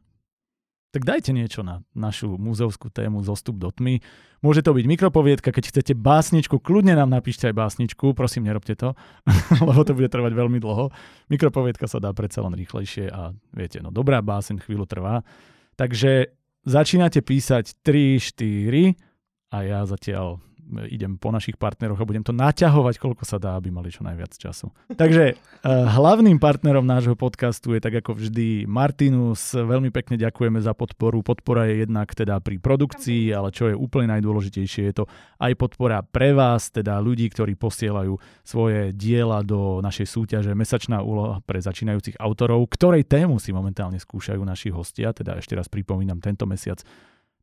S1: Tak dajte niečo na našu múzeovskú tému Zostup do tmy. Môže to byť mikropoviedka, keď chcete básničku, kľudne nám napíšte aj básničku, prosím, nerobte to, lebo to bude trvať veľmi dlho. Mikropoviedka sa dá predsa len rýchlejšie a viete, no dobrá básen chvíľu trvá. Takže začínate písať 3, 4, a ja zatiaľ idem po našich partneroch a budem to naťahovať, koľko sa dá, aby mali čo najviac času. Takže uh, hlavným partnerom nášho podcastu je tak ako vždy Martinus. Veľmi pekne ďakujeme za podporu. Podpora je jednak teda pri produkcii, ale čo je úplne najdôležitejšie, je to aj podpora pre vás, teda ľudí, ktorí posielajú svoje diela do našej súťaže Mesačná úloha pre začínajúcich autorov, ktorej tému si momentálne skúšajú naši hostia. Teda ešte raz pripomínam, tento mesiac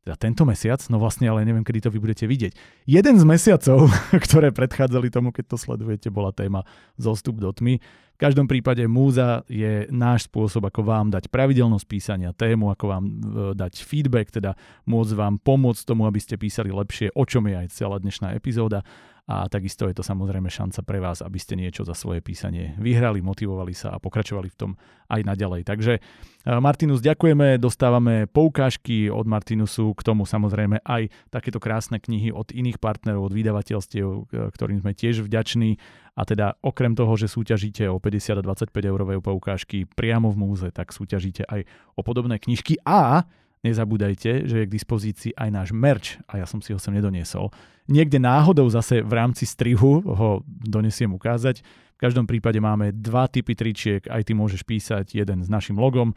S1: teda tento mesiac, no vlastne ale neviem, kedy to vy budete vidieť. Jeden z mesiacov, ktoré predchádzali tomu, keď to sledujete, bola téma Zostup do tmy. V každom prípade múza je náš spôsob, ako vám dať pravidelnosť písania tému, ako vám e, dať feedback, teda môcť vám pomôcť tomu, aby ste písali lepšie, o čom je aj celá dnešná epizóda a takisto je to samozrejme šanca pre vás, aby ste niečo za svoje písanie vyhrali, motivovali sa a pokračovali v tom aj naďalej. Takže e, Martinus, ďakujeme, dostávame poukážky od Martinusu, k tomu samozrejme aj takéto krásne knihy od iných partnerov, od vydavateľstiev, e, ktorým sme tiež vďační. A teda okrem toho, že súťažíte o 50 a 25 eurové poukážky priamo v múze, tak súťažíte aj o podobné knižky. A Nezabúdajte, že je k dispozícii aj náš merch. A ja som si ho sem nedoniesol. Niekde náhodou zase v rámci strihu ho donesiem ukázať. V každom prípade máme dva typy tričiek, aj ty môžeš písať jeden s našim logom, e,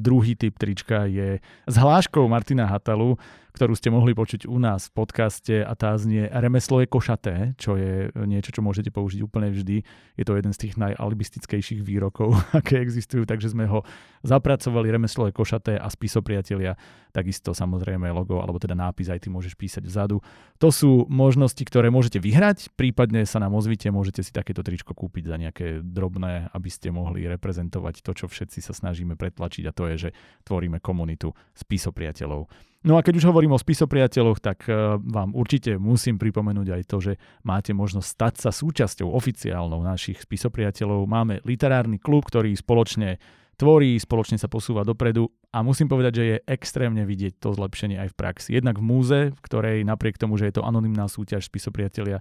S1: druhý typ trička je s hláškou Martina Hatalu, ktorú ste mohli počuť u nás v podcaste a tá znie Remeslo je košaté, čo je niečo, čo môžete použiť úplne vždy. Je to jeden z tých najalibistickejších výrokov, aké existujú, takže sme ho zapracovali. Remeslo je košaté a spisopriatelia, takisto samozrejme logo, alebo teda nápis aj ty môžeš písať vzadu. To sú možnosti, ktoré môžete vyhrať, prípadne sa nám ozvite, môžete si takéto tričko kúpiť za nejaké drobné, aby ste mohli reprezentovať to, čo všetci sa snažíme pretlačiť a to je, že tvoríme komunitu spisopriateľov. No a keď už hovorím o spisopriateľoch, tak e, vám určite musím pripomenúť aj to, že máte možnosť stať sa súčasťou oficiálnou našich spisopriateľov. Máme literárny klub, ktorý spoločne tvorí, spoločne sa posúva dopredu a musím povedať, že je extrémne vidieť to zlepšenie aj v praxi. Jednak v múze, v ktorej napriek tomu, že je to anonymná súťaž spisopriatelia,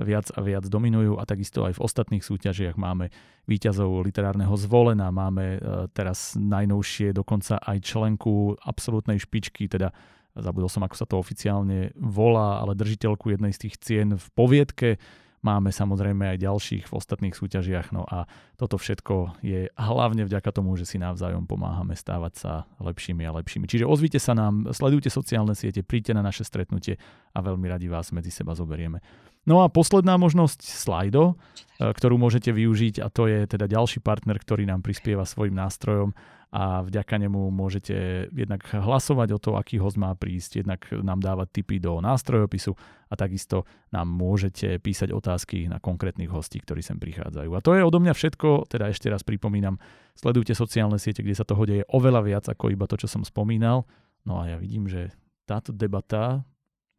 S1: viac a viac dominujú a takisto aj v ostatných súťažiach máme výťazov literárneho zvolená, máme e, teraz najnovšie dokonca aj členku absolútnej špičky, teda zabudol som, ako sa to oficiálne volá, ale držiteľku jednej z tých cien v poviedke. Máme samozrejme aj ďalších v ostatných súťažiach, no a toto všetko je hlavne vďaka tomu, že si navzájom pomáhame stávať sa lepšími a lepšími. Čiže ozvite sa nám, sledujte sociálne siete, príďte na naše stretnutie a veľmi radi vás medzi seba zoberieme. No a posledná možnosť Slido, eh, ktorú môžete využiť a to je teda ďalší partner, ktorý nám prispieva svojim nástrojom a vďaka nemu môžete jednak hlasovať o to, aký host má prísť, jednak nám dávať tipy do nástrojopisu a takisto nám môžete písať otázky na konkrétnych hostí, ktorí sem prichádzajú. A to je odo mňa všetko, teda ešte raz pripomínam, sledujte sociálne siete, kde sa toho deje oveľa viac ako iba to, čo som spomínal. No a ja vidím, že táto debata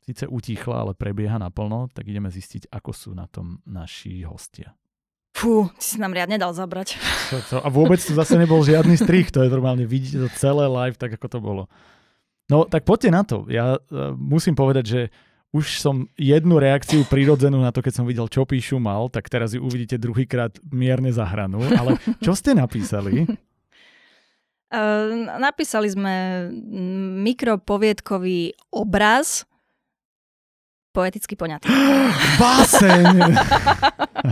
S1: síce utíchla, ale prebieha naplno, tak ideme zistiť, ako sú na tom naši hostia.
S2: Fú, si si nám riadne dal zabrať.
S1: To, to, a vôbec tu zase nebol žiadny strich, to je normálne, vidíte to celé live, tak ako to bolo. No, tak poďte na to. Ja uh, musím povedať, že už som jednu reakciu prirodzenú na to, keď som videl, čo píšu mal, tak teraz ju uvidíte druhýkrát mierne zahranú. Ale čo ste napísali?
S2: Uh, napísali sme mikropoviedkový obraz, poeticky poňatý.
S1: Báseň!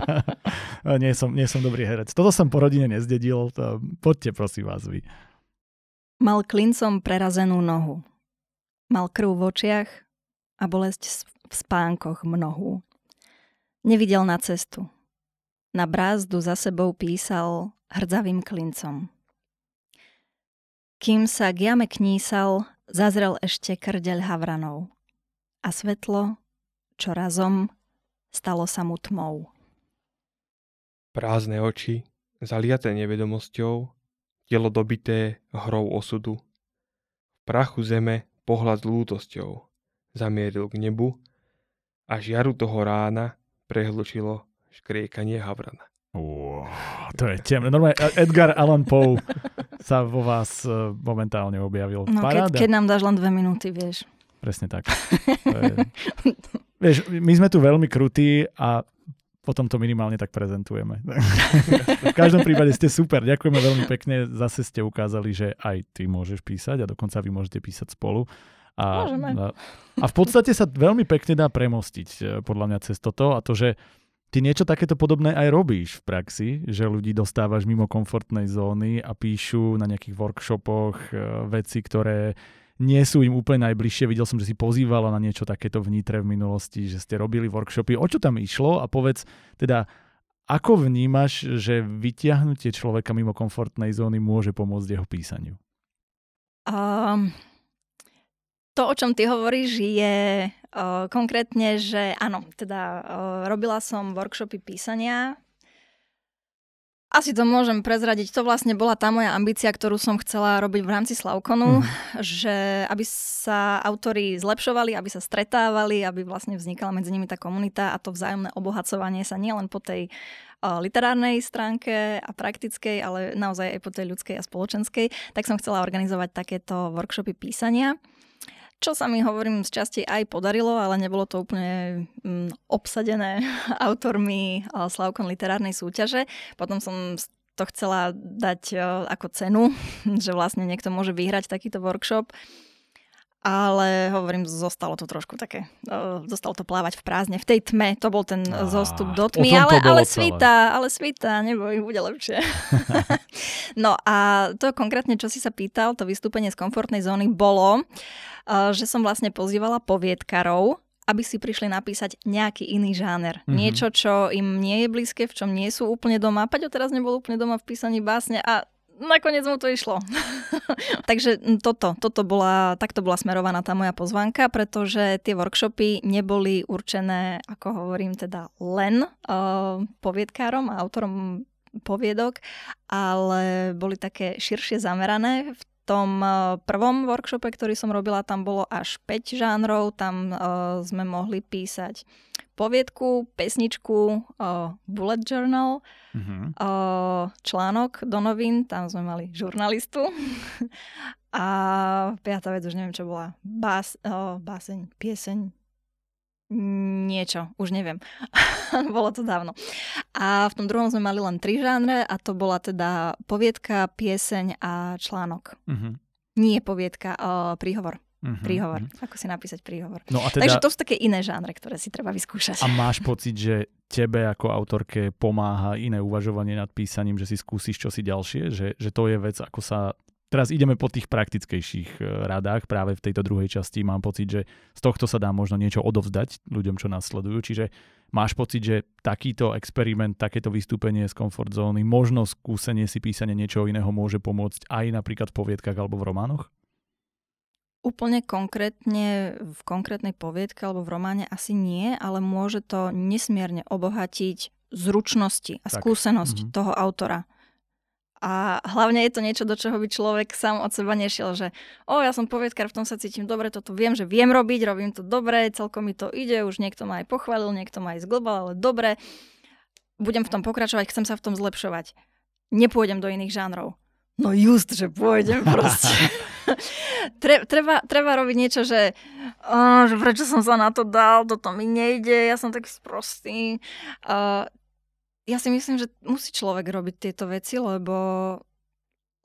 S1: nie, som, nie som dobrý herec. Toto som po rodine nezdedil. To, poďte prosím vás vy.
S2: Mal klincom prerazenú nohu. Mal krv v očiach a bolesť v spánkoch mnohú. Nevidel na cestu. Na brázdu za sebou písal hrdzavým klincom. Kým sa k jame knísal, zazrel ešte krdeľ havranov. A svetlo čo razom stalo sa mu tmou.
S3: Prázdne oči, zaliaté nevedomosťou, telo dobité hrou osudu. V prachu zeme pohľad s lútosťou zamieril k nebu a žiaru toho rána prehlučilo škriekanie havrana.
S1: Wow, to je temné. Normálne Edgar Allan Poe sa vo vás e, momentálne objavil.
S2: No, keď, keď nám dáš len dve minúty, vieš.
S1: Presne tak. To je... Vieš, my sme tu veľmi krutí a potom to minimálne tak prezentujeme. v každom prípade ste super, ďakujeme veľmi pekne, zase ste ukázali, že aj ty môžeš písať a dokonca vy môžete písať spolu.
S2: A,
S1: a, a v podstate sa veľmi pekne dá premostiť e, podľa mňa cez toto a to, že ty niečo takéto podobné aj robíš v praxi, že ľudí dostávaš mimo komfortnej zóny a píšu na nejakých workshopoch e, veci, ktoré nie sú im úplne najbližšie. Videl som, že si pozývala na niečo takéto v Nitre v minulosti, že ste robili workshopy. O čo tam išlo? A povedz teda, ako vnímaš, že vytiahnutie človeka mimo komfortnej zóny môže pomôcť jeho písaniu?
S2: Um, to, o čom ty hovoríš, je uh, konkrétne, že áno, teda uh, robila som workshopy písania Asi to môžem prezradiť. To vlastne bola tá moja ambícia, ktorú som chcela robiť v rámci Slavkonu, mm. že aby sa autori zlepšovali, aby sa stretávali, aby vlastne vznikala medzi nimi tá komunita a to vzájomné obohacovanie sa nielen po tej uh, literárnej stránke a praktickej, ale naozaj aj po tej ľudskej a spoločenskej, tak som chcela organizovať takéto workshopy písania čo sa mi, hovorím, z časti aj podarilo, ale nebolo to úplne mm, obsadené autormi Slavkon literárnej súťaže. Potom som to chcela dať ako cenu, že vlastne niekto môže vyhrať takýto workshop. Ale hovorím, zostalo to trošku také, zostalo to plávať v prázdne, v tej tme, to bol ten Á, zostup do tmy, ale, ale svita, ale svita, neboj, bude lepšie. no a to konkrétne, čo si sa pýtal, to vystúpenie z komfortnej zóny bolo, že som vlastne pozývala poviedkarov, aby si prišli napísať nejaký iný žáner. Mm-hmm. Niečo, čo im nie je blízke, v čom nie sú úplne doma. Paťo teraz nebol úplne doma v písaní básne a nakoniec mu to išlo. Takže toto, toto bola, takto bola smerovaná tá moja pozvánka, pretože tie workshopy neboli určené, ako hovorím, teda len uh, poviedkárom a autorom poviedok, ale boli také širšie zamerané v tom prvom workshope, ktorý som robila, tam bolo až 5 žánrov. Tam uh, sme mohli písať poviedku, pesničku, uh, bullet journal, mm-hmm. uh, článok do novín, tam sme mali žurnalistu. A piatá vec, už neviem, čo bola. Bás, uh, báseň, pieseň, niečo, už neviem. Bolo to dávno. A v tom druhom sme mali len tri žánre a to bola teda poviedka, pieseň a článok. Uh-huh. Nie poviedka, uh, príhovor. Uh-huh, príhovor. Uh-huh. Ako si napísať príhovor. No a teda... Takže to sú také iné žánre, ktoré si treba vyskúšať.
S1: A máš pocit, že tebe ako autorke pomáha iné uvažovanie nad písaním, že si skúsiš čosi ďalšie? Že, že to je vec, ako sa Teraz ideme po tých praktickejších e, radách. Práve v tejto druhej časti mám pocit, že z tohto sa dá možno niečo odovzdať ľuďom, čo nás sledujú. Čiže máš pocit, že takýto experiment, takéto vystúpenie z comfort zóny, možno skúsenie si písania niečoho iného môže pomôcť aj napríklad v poviedkach alebo v románoch?
S2: Úplne konkrétne v konkrétnej poviedke alebo v románe asi nie, ale môže to nesmierne obohatiť zručnosti a tak. skúsenosť mm-hmm. toho autora. A hlavne je to niečo, do čoho by človek sám od seba nešiel, že o, ja som poviedkar, v tom sa cítim dobre, toto viem, že viem robiť, robím to dobre, celkom mi to ide, už niekto ma aj pochválil, niekto ma aj zglbal, ale dobre, budem v tom pokračovať, chcem sa v tom zlepšovať. Nepôjdem do iných žánrov. No just, že pôjdem proste. treba, treba robiť niečo, že, oh, že prečo som sa na to dal, toto mi nejde, ja som taký sprostý. Uh, ja si myslím, že musí človek robiť tieto veci, lebo,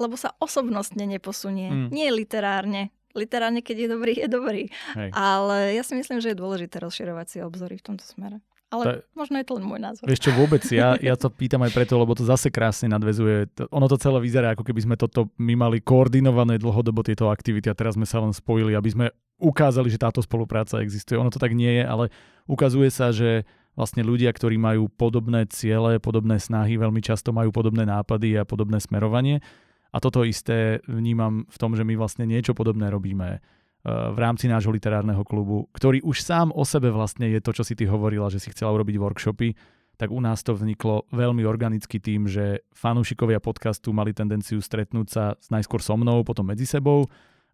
S2: lebo sa osobnostne neposunie. Mm. Nie literárne. Literárne, keď je dobrý, je dobrý. Hej. Ale ja si myslím, že je dôležité rozširovať si obzory v tomto smere. Ale to, možno je to len môj názor.
S1: Vieš čo, vôbec, ja, ja to pýtam aj preto, lebo to zase krásne nadvezuje. Ono to celé vyzerá, ako keby sme toto my mali koordinované dlhodobo tieto aktivity a teraz sme sa len spojili, aby sme ukázali, že táto spolupráca existuje. Ono to tak nie je, ale ukazuje sa, že vlastne ľudia, ktorí majú podobné ciele, podobné snahy, veľmi často majú podobné nápady a podobné smerovanie. A toto isté vnímam v tom, že my vlastne niečo podobné robíme v rámci nášho literárneho klubu, ktorý už sám o sebe vlastne je to, čo si ty hovorila, že si chcela urobiť workshopy, tak u nás to vzniklo veľmi organicky tým, že fanúšikovia podcastu mali tendenciu stretnúť sa najskôr so mnou, potom medzi sebou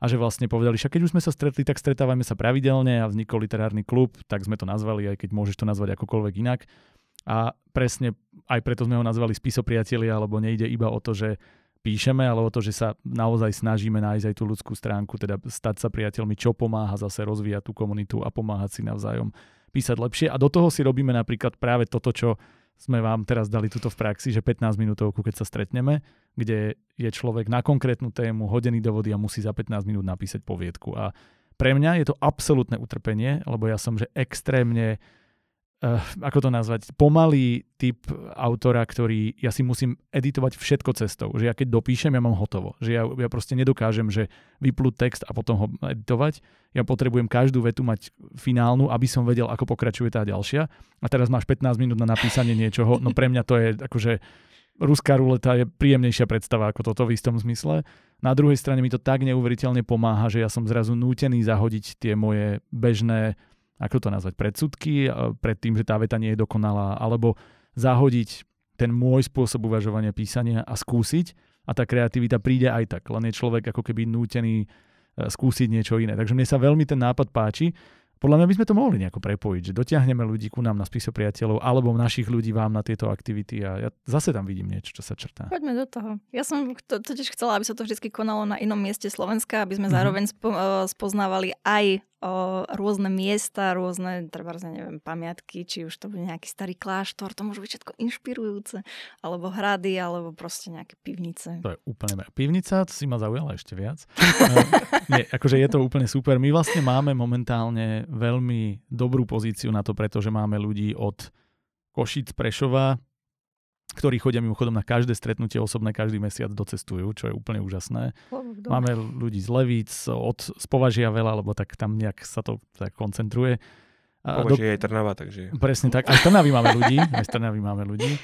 S1: a že vlastne povedali, že keď už sme sa stretli, tak stretávame sa pravidelne a vznikol literárny klub, tak sme to nazvali, aj keď môžeš to nazvať akokoľvek inak. A presne aj preto sme ho nazvali spisopriatelia, lebo nejde iba o to, že píšeme, ale o to, že sa naozaj snažíme nájsť aj tú ľudskú stránku, teda stať sa priateľmi, čo pomáha zase rozvíjať tú komunitu a pomáhať si navzájom písať lepšie. A do toho si robíme napríklad práve toto, čo sme vám teraz dali tuto v praxi, že 15 minútovku, keď sa stretneme, kde je človek na konkrétnu tému hodený do vody a musí za 15 minút napísať poviedku. A pre mňa je to absolútne utrpenie, lebo ja som že extrémne uh, ako to nazvať, pomalý typ autora, ktorý ja si musím editovať všetko cestou. Že ja keď dopíšem, ja mám hotovo. Že ja, ja proste nedokážem, že vyplúť text a potom ho editovať. Ja potrebujem každú vetu mať finálnu, aby som vedel, ako pokračuje tá ďalšia. A teraz máš 15 minút na napísanie niečoho. No pre mňa to je akože ruská ruleta je príjemnejšia predstava ako toto v istom zmysle. Na druhej strane mi to tak neuveriteľne pomáha, že ja som zrazu nútený zahodiť tie moje bežné ako to nazvať, predsudky pred tým, že tá veta nie je dokonalá, alebo zahodiť ten môj spôsob uvažovania písania a skúsiť a tá kreativita príde aj tak, len je človek ako keby nútený e, skúsiť niečo iné. Takže mne sa veľmi ten nápad páči podľa mňa by sme to mohli nejako prepojiť, že dotiahneme ľudí ku nám na spiso priateľov alebo našich ľudí vám na tieto aktivity a ja zase tam vidím niečo, čo sa črtá.
S2: Poďme do toho. Ja som to, totiž chcela, aby sa to vždy konalo na inom mieste Slovenska, aby sme mm-hmm. zároveň spo, uh, spoznávali aj o rôzne miesta, rôzne, treba neviem, pamiatky, či už to bude nejaký starý kláštor, to môže byť všetko inšpirujúce, alebo hrady, alebo proste nejaké pivnice.
S1: To je úplne... Pivnica, to si ma zaujala ešte viac. Nie, akože je to úplne super. My vlastne máme momentálne veľmi dobrú pozíciu na to, pretože máme ľudí od Košic, Prešova, ktorí chodia mimochodom na každé stretnutie osobné každý mesiac docestujú, čo je úplne úžasné. Dobre. Máme ľudí z Levíc, od z Považia veľa, lebo tak tam nejak sa to tak koncentruje.
S3: Považia do... je Trnava, takže...
S1: Presne tak. Aj v Trnavi máme ľudí. Aj v Trnavi máme ľudí.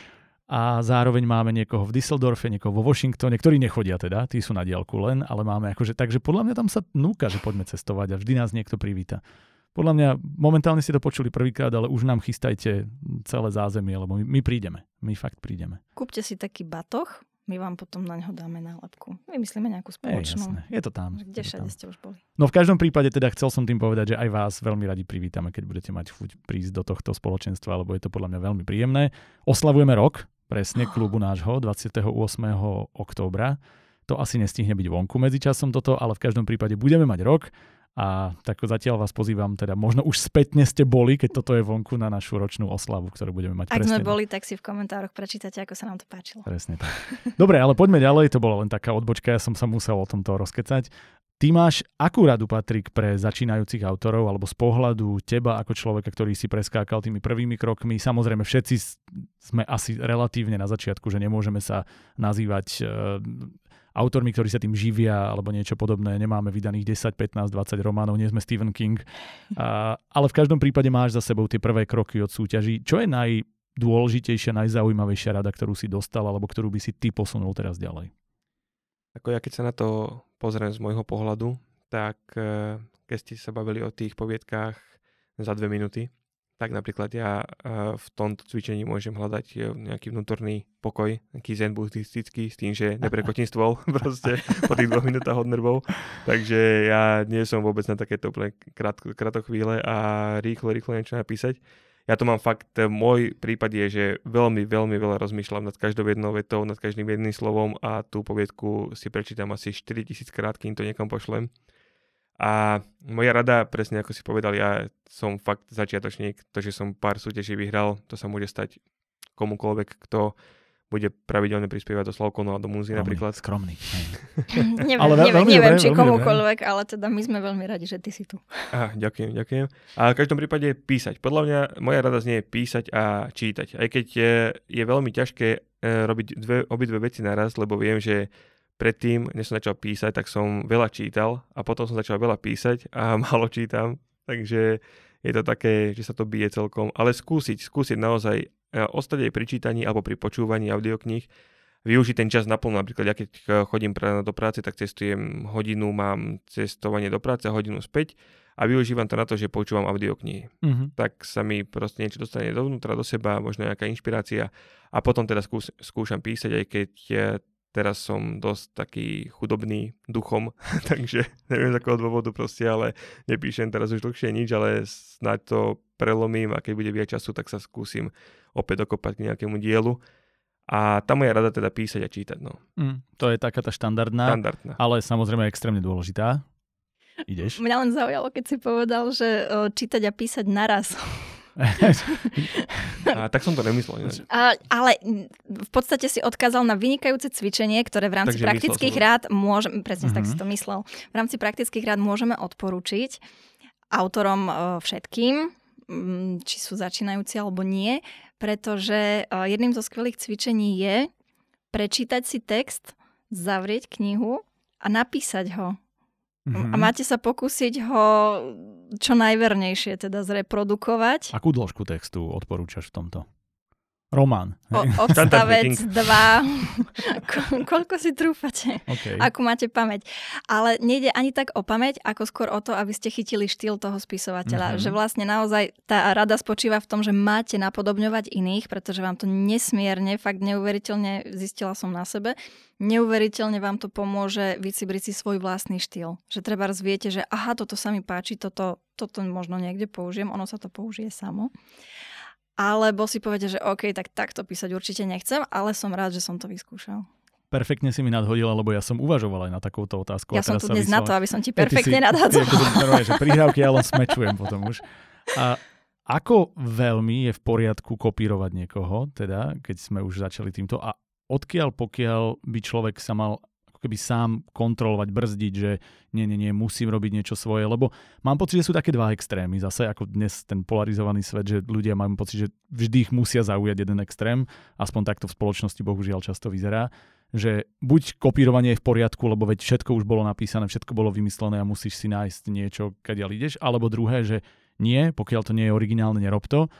S1: A zároveň máme niekoho v Düsseldorfe, niekoho vo Washingtone, ktorí nechodia teda, tí sú na diálku len, ale máme akože, takže podľa mňa tam sa núka, že poďme cestovať a vždy nás niekto privíta. Podľa mňa momentálne ste to počuli prvýkrát, ale už nám chystajte celé zázemie, lebo my, my prídeme. My fakt prídeme.
S2: Kúpte si taký batoh, my vám potom na ňo dáme nálepku. Vymyslíme nejakú spoločnú.
S1: Ej, je to tam.
S2: Kde všade ste už boli.
S1: No v každom prípade teda chcel som tým povedať, že aj vás veľmi radi privítame, keď budete mať chuť prísť do tohto spoločenstva, lebo je to podľa mňa veľmi príjemné. Oslavujeme rok, presne klubu nášho, 28. októbra. To asi nestihne byť vonku medzi časom toto, ale v každom prípade budeme mať rok a tak zatiaľ vás pozývam, teda možno už spätne ste boli, keď toto je vonku na našu ročnú oslavu, ktorú budeme mať.
S2: Ak sme boli, tak si v komentároch prečítate, ako sa nám to páčilo.
S1: Presne tak. Dobre, ale poďme ďalej, to bola len taká odbočka, ja som sa musel o tomto rozkecať. Ty máš akú radu, Patrik, pre začínajúcich autorov, alebo z pohľadu teba ako človeka, ktorý si preskákal tými prvými krokmi? Samozrejme, všetci sme asi relatívne na začiatku, že nemôžeme sa nazývať autormi, ktorí sa tým živia alebo niečo podobné. Nemáme vydaných 10, 15, 20 románov, nie sme Stephen King. A, ale v každom prípade máš za sebou tie prvé kroky od súťaží. Čo je najdôležitejšia, najzaujímavejšia rada, ktorú si dostal alebo ktorú by si ty posunul teraz ďalej?
S3: Ako ja keď sa na to pozriem z môjho pohľadu, tak eh, keď ste sa bavili o tých poviedkách za dve minúty, tak napríklad ja v tomto cvičení môžem hľadať e, nejaký vnútorný pokoj, nejaký zen buddhistický s tým, že neprekotím stôl proste po tých dvoch minútach od nervov. Takže ja nie som vôbec na takéto úplne krát, chvíle a rýchlo, rýchlo niečo napísať. Ja to mám fakt, e, môj prípad je, že veľmi, veľmi veľa rozmýšľam nad každou jednou vetou, nad každým jedným slovom a tú poviedku si prečítam asi 4000 krát, kým to niekam pošlem. A moja rada, presne ako si povedal, ja som fakt začiatočník, to, že som pár súťaží vyhral, to sa môže stať komukoľvek, kto bude pravidelne prispievať do Slavkonu a do múzy napríklad.
S1: Skromný.
S2: neviem, ale neviem, veľmi neviem či komukoľvek, ale teda my sme veľmi radi, že ty si tu.
S3: Aha, ďakujem, ďakujem. A v každom prípade písať. Podľa mňa moja rada znie písať a čítať. Aj keď je, je veľmi ťažké e, robiť dve, obidve veci naraz, lebo viem, že predtým, než som začal písať, tak som veľa čítal a potom som začal veľa písať a málo čítam, takže je to také, že sa to bije celkom, ale skúsiť, skúsiť naozaj e, ostať aj pri čítaní alebo pri počúvaní audiokníh, využiť ten čas naplno, napríklad ja keď chodím do práce, tak cestujem hodinu, mám cestovanie do práce hodinu späť a využívam to na to, že počúvam audioknihy. Uh-huh. Tak sa mi proste niečo dostane dovnútra, do seba, možno nejaká inšpirácia a potom teda skús, skúšam písať, aj keď teraz som dosť taký chudobný duchom, takže neviem z akého dôvodu proste, ale nepíšem teraz už dlhšie nič, ale snáď to prelomím a keď bude viac času, tak sa skúsim opäť dokopať k nejakému dielu. A tam je rada teda písať a čítať. No.
S1: Mm, to je taká tá štandardná, štandardná, ale samozrejme extrémne dôležitá. Ideš?
S2: Mňa len zaujalo, keď si povedal, že čítať a písať naraz.
S3: A, tak som to nemyslel.
S2: A, ale v podstate si odkázal na vynikajúce cvičenie, ktoré v rámci Takže praktických rád môžeme, presne uh-huh. tak si mhm. to myslel, v rámci praktických rád môžeme odporučiť autorom uh, všetkým, um, či sú začínajúci alebo nie, pretože uh, jedným zo skvelých cvičení je prečítať si text, zavrieť knihu a napísať ho Mm-hmm. A máte sa pokúsiť ho čo najvernejšie teda zreprodukovať.
S1: Akú dĺžku textu odporúčaš v tomto? Román.
S2: O, odstavec 2. Ko- koľko si trúfate?
S1: Okay.
S2: Akú máte pamäť. Ale nejde ani tak o pamäť, ako skôr o to, aby ste chytili štýl toho spisovateľa.
S1: Mhm.
S2: Že vlastne naozaj tá rada spočíva v tom, že máte napodobňovať iných, pretože vám to nesmierne, fakt neuveriteľne, zistila som na sebe, neuveriteľne vám to pomôže vycibriť si svoj vlastný štýl. Že treba viete, že aha, toto sa mi páči, toto, toto možno niekde použijem, ono sa to použije samo. Alebo si poviete, že OK, tak takto písať určite nechcem, ale som rád, že som to vyskúšal.
S1: Perfektne si mi nadhodila, lebo ja som uvažoval aj na takúto otázku.
S2: Ja som tu dnes na to, aby som ti
S1: Ja,
S2: perfektne
S1: si- normálne, že prihrávky ja len smečujem potom už. A ako veľmi je v poriadku kopírovať niekoho, teda, keď sme už začali týmto, a odkiaľ pokiaľ by človek sa mal keby sám kontrolovať, brzdiť, že nie, nie, nie, musím robiť niečo svoje, lebo mám pocit, že sú také dva extrémy. Zase ako dnes ten polarizovaný svet, že ľudia majú pocit, že vždy ich musia zaujať jeden extrém, aspoň takto v spoločnosti bohužiaľ často vyzerá, že buď kopírovanie je v poriadku, lebo veď všetko už bolo napísané, všetko bolo vymyslené a musíš si nájsť niečo, kadiaľ ideš, alebo druhé, že nie, pokiaľ to nie je originálne, nerob to.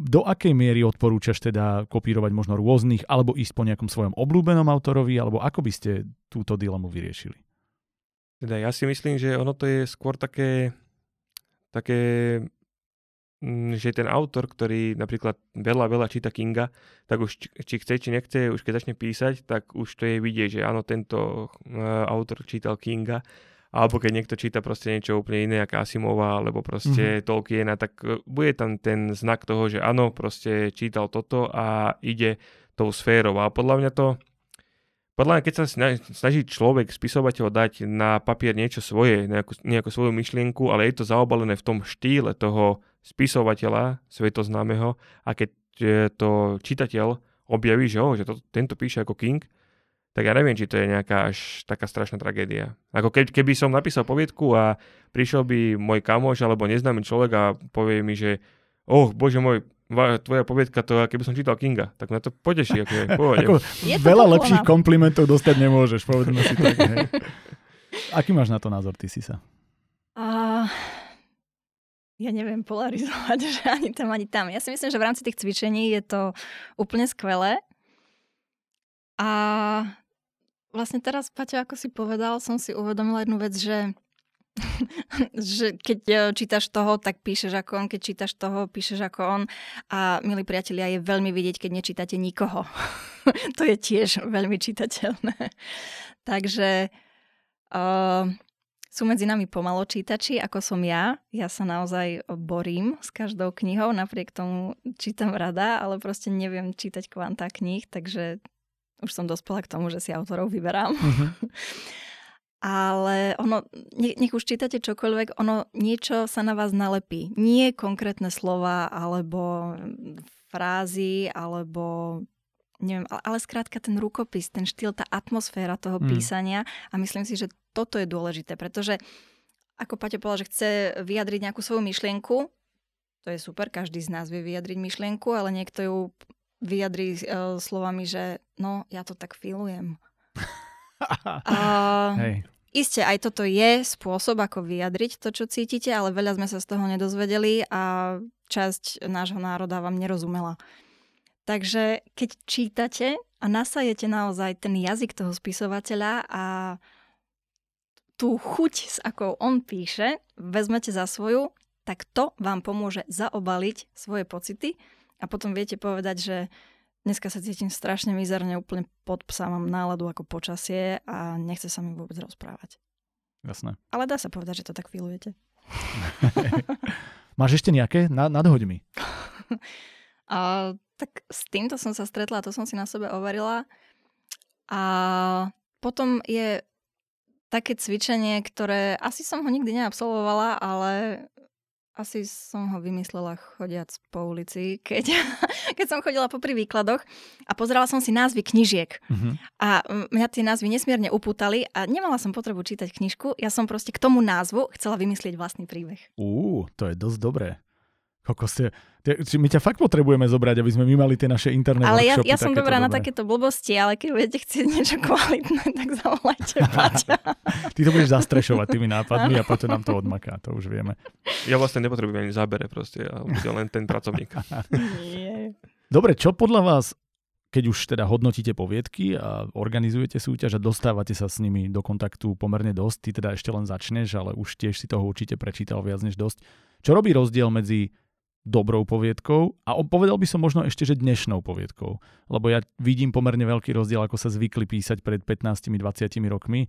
S1: Do akej miery odporúčaš teda kopírovať možno rôznych, alebo ísť po nejakom svojom obľúbenom autorovi, alebo ako by ste túto dilemu vyriešili?
S3: Teda ja si myslím, že ono to je skôr také, také mm, že ten autor, ktorý napríklad veľa, veľa číta Kinga, tak už či, chce, či nechce, už keď začne písať, tak už to je vidieť, že áno, tento uh, autor čítal Kinga, alebo keď niekto číta proste niečo úplne iné, ako Asimova, alebo proste mm-hmm. Tolkiena, tak uh, bude tam ten znak toho, že áno, proste čítal toto a ide tou sférou. A podľa mňa to, podľa mňa, keď sa sna- snaží človek, spisovateľ, dať na papier niečo svoje, nejakú, nejakú svoju myšlienku, ale je to zaobalené v tom štýle toho spisovateľa, svetoznámeho, a keď e, to čitateľ objaví, že, oh, že to, tento píše ako King, tak ja neviem, či to je nejaká až taká strašná tragédia. Ako keď, keby som napísal poviedku a prišiel by môj kamoš alebo neznámy človek a povie mi, že oh, bože môj, tvoja poviedka to, keby som čítal Kinga, tak na to poteší, ako je.
S1: Ako,
S2: Je to
S1: veľa
S2: pochvala.
S1: lepších komplimentov dostať nemôžeš, povedzme si tak. Hej. Aký máš na to názor, ty si sa?
S2: A ja neviem polarizovať, že ani tam, ani tam. Ja si myslím, že v rámci tých cvičení je to úplne skvelé. A vlastne teraz, Paťo, ako si povedal, som si uvedomila jednu vec, že že keď e, čítaš toho, tak píšeš ako on, keď čítaš toho, píšeš ako on. A milí priatelia, je veľmi vidieť, keď nečítate nikoho. to je tiež veľmi čitateľné. Takže uh, sú medzi nami pomalo čítači, ako som ja. Ja sa naozaj borím s každou knihou, napriek tomu čítam rada, ale proste neviem čítať kvanta kníh, takže už som dospela k tomu, že si autorov vyberám.
S1: Mhm.
S2: Ale ono, ne- nech už čítate čokoľvek, ono niečo sa na vás nalepí. Nie konkrétne slova, alebo frázy, alebo neviem, ale, ale skrátka ten rukopis, ten štýl, tá atmosféra toho
S1: Mm.
S2: písania a myslím si, že toto je dôležité, pretože ako Paťo povedal, že chce vyjadriť nejakú svoju myšlienku, to je super, každý z nás vie vyjadriť myšlienku, ale niekto ju vyjadrí uh, slovami, že no, ja to tak filujem. A
S1: Hej.
S2: Isté, aj toto je spôsob, ako vyjadriť to, čo cítite, ale veľa sme sa z toho nedozvedeli a časť nášho národa vám nerozumela. Takže keď čítate a nasajete naozaj ten jazyk toho spisovateľa a tú chuť, s akou on píše, vezmete za svoju, tak to vám pomôže zaobaliť svoje pocity a potom viete povedať, že dneska sa cítim strašne mizerne, úplne pod psa, mám náladu ako počasie a nechce sa mi vôbec rozprávať.
S1: Jasné.
S2: Ale dá sa povedať, že to tak filujete.
S1: Máš ešte nejaké? Na, nadhoď mi.
S2: A, tak s týmto som sa stretla, to som si na sebe overila. A potom je také cvičenie, ktoré asi som ho nikdy neabsolvovala, ale asi som ho vymyslela chodiac po ulici, keď, keď som chodila popri výkladoch a pozerala som si názvy knižiek.
S1: Mhm.
S2: A mm, mňa tie názvy nesmierne upútali a nemala som potrebu čítať knižku. Ja som proste k tomu názvu chcela vymyslieť vlastný príbeh.
S1: Ú, to je dosť dobré. Kokos, tie, tie, či my ťa fakt potrebujeme zobrať, aby sme my mali tie naše interné
S2: ale ja, ja som dobrá na takéto blbosti, ale keď budete chcieť niečo kvalitné, tak zavolajte Paťa.
S1: Ty to budeš zastrešovať tými nápadmi a potom nám to odmaká, to už vieme.
S3: Ja vlastne nepotrebujem ani zábere proste, ja budem len ten pracovník.
S2: Nie.
S1: Dobre, čo podľa vás, keď už teda hodnotíte poviedky a organizujete súťaž a dostávate sa s nimi do kontaktu pomerne dosť, ty teda ešte len začneš, ale už tiež si toho určite prečítal viac než dosť. Čo robí rozdiel medzi dobrou poviedkou a povedal by som možno ešte, že dnešnou poviedkou. Lebo ja vidím pomerne veľký rozdiel, ako sa zvykli písať pred 15-20 rokmi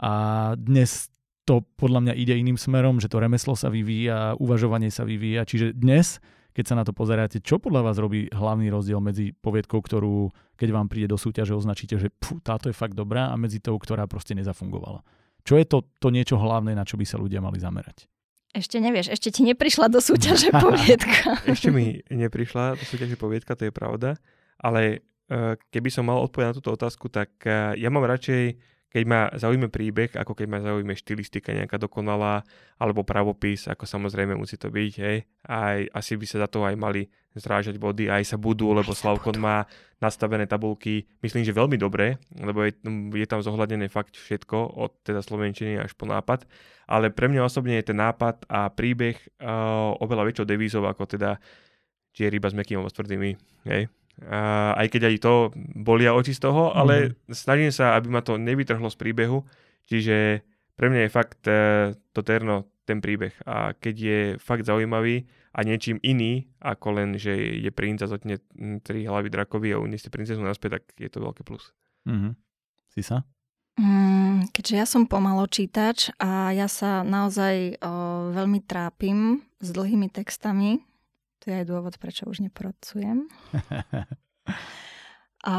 S1: a dnes to podľa mňa ide iným smerom, že to remeslo sa vyvíja, uvažovanie sa vyvíja. Čiže dnes, keď sa na to pozeráte, čo podľa vás robí hlavný rozdiel medzi poviedkou, ktorú keď vám príde do súťaže označíte, že pfu, táto je fakt dobrá a medzi tou, ktorá proste nezafungovala. Čo je to, to niečo hlavné, na čo by sa ľudia mali zamerať?
S2: Ešte nevieš, ešte ti neprišla do súťaže poviedka.
S3: ešte mi neprišla do súťaže poviedka, to je pravda. Ale e, keby som mal odpovedať na túto otázku, tak e, ja mám radšej, keď ma zaujíme príbeh, ako keď ma zaujíme štilistika nejaká dokonalá, alebo pravopis, ako samozrejme musí to byť, hej. Aj, asi by sa za to aj mali zrážať body, aj sa budú, lebo Slavkon má nastavené tabulky, myslím, že veľmi dobre, lebo je, je tam zohľadené fakt všetko, od teda slovenčiny až po nápad ale pre mňa osobne je ten nápad a príbeh uh, oveľa väčšou devízou ako teda či je ryba s mekým s tvrdými. Hej. Uh, aj keď aj to bolia oči z toho, ale mm. snažím sa, aby ma to nevytrhlo z príbehu, čiže pre mňa je fakt uh, to terno ten príbeh a keď je fakt zaujímavý a niečím iný, ako len, že je princ a zotne tri hlavy drakovi a uniesie princezu naspäť, tak je to veľké plus.
S1: Mm-hmm. Si sa?
S2: Mm, keďže ja som pomalo čítač a ja sa naozaj o, veľmi trápim s dlhými textami, to je aj dôvod, prečo už nepracujem. a,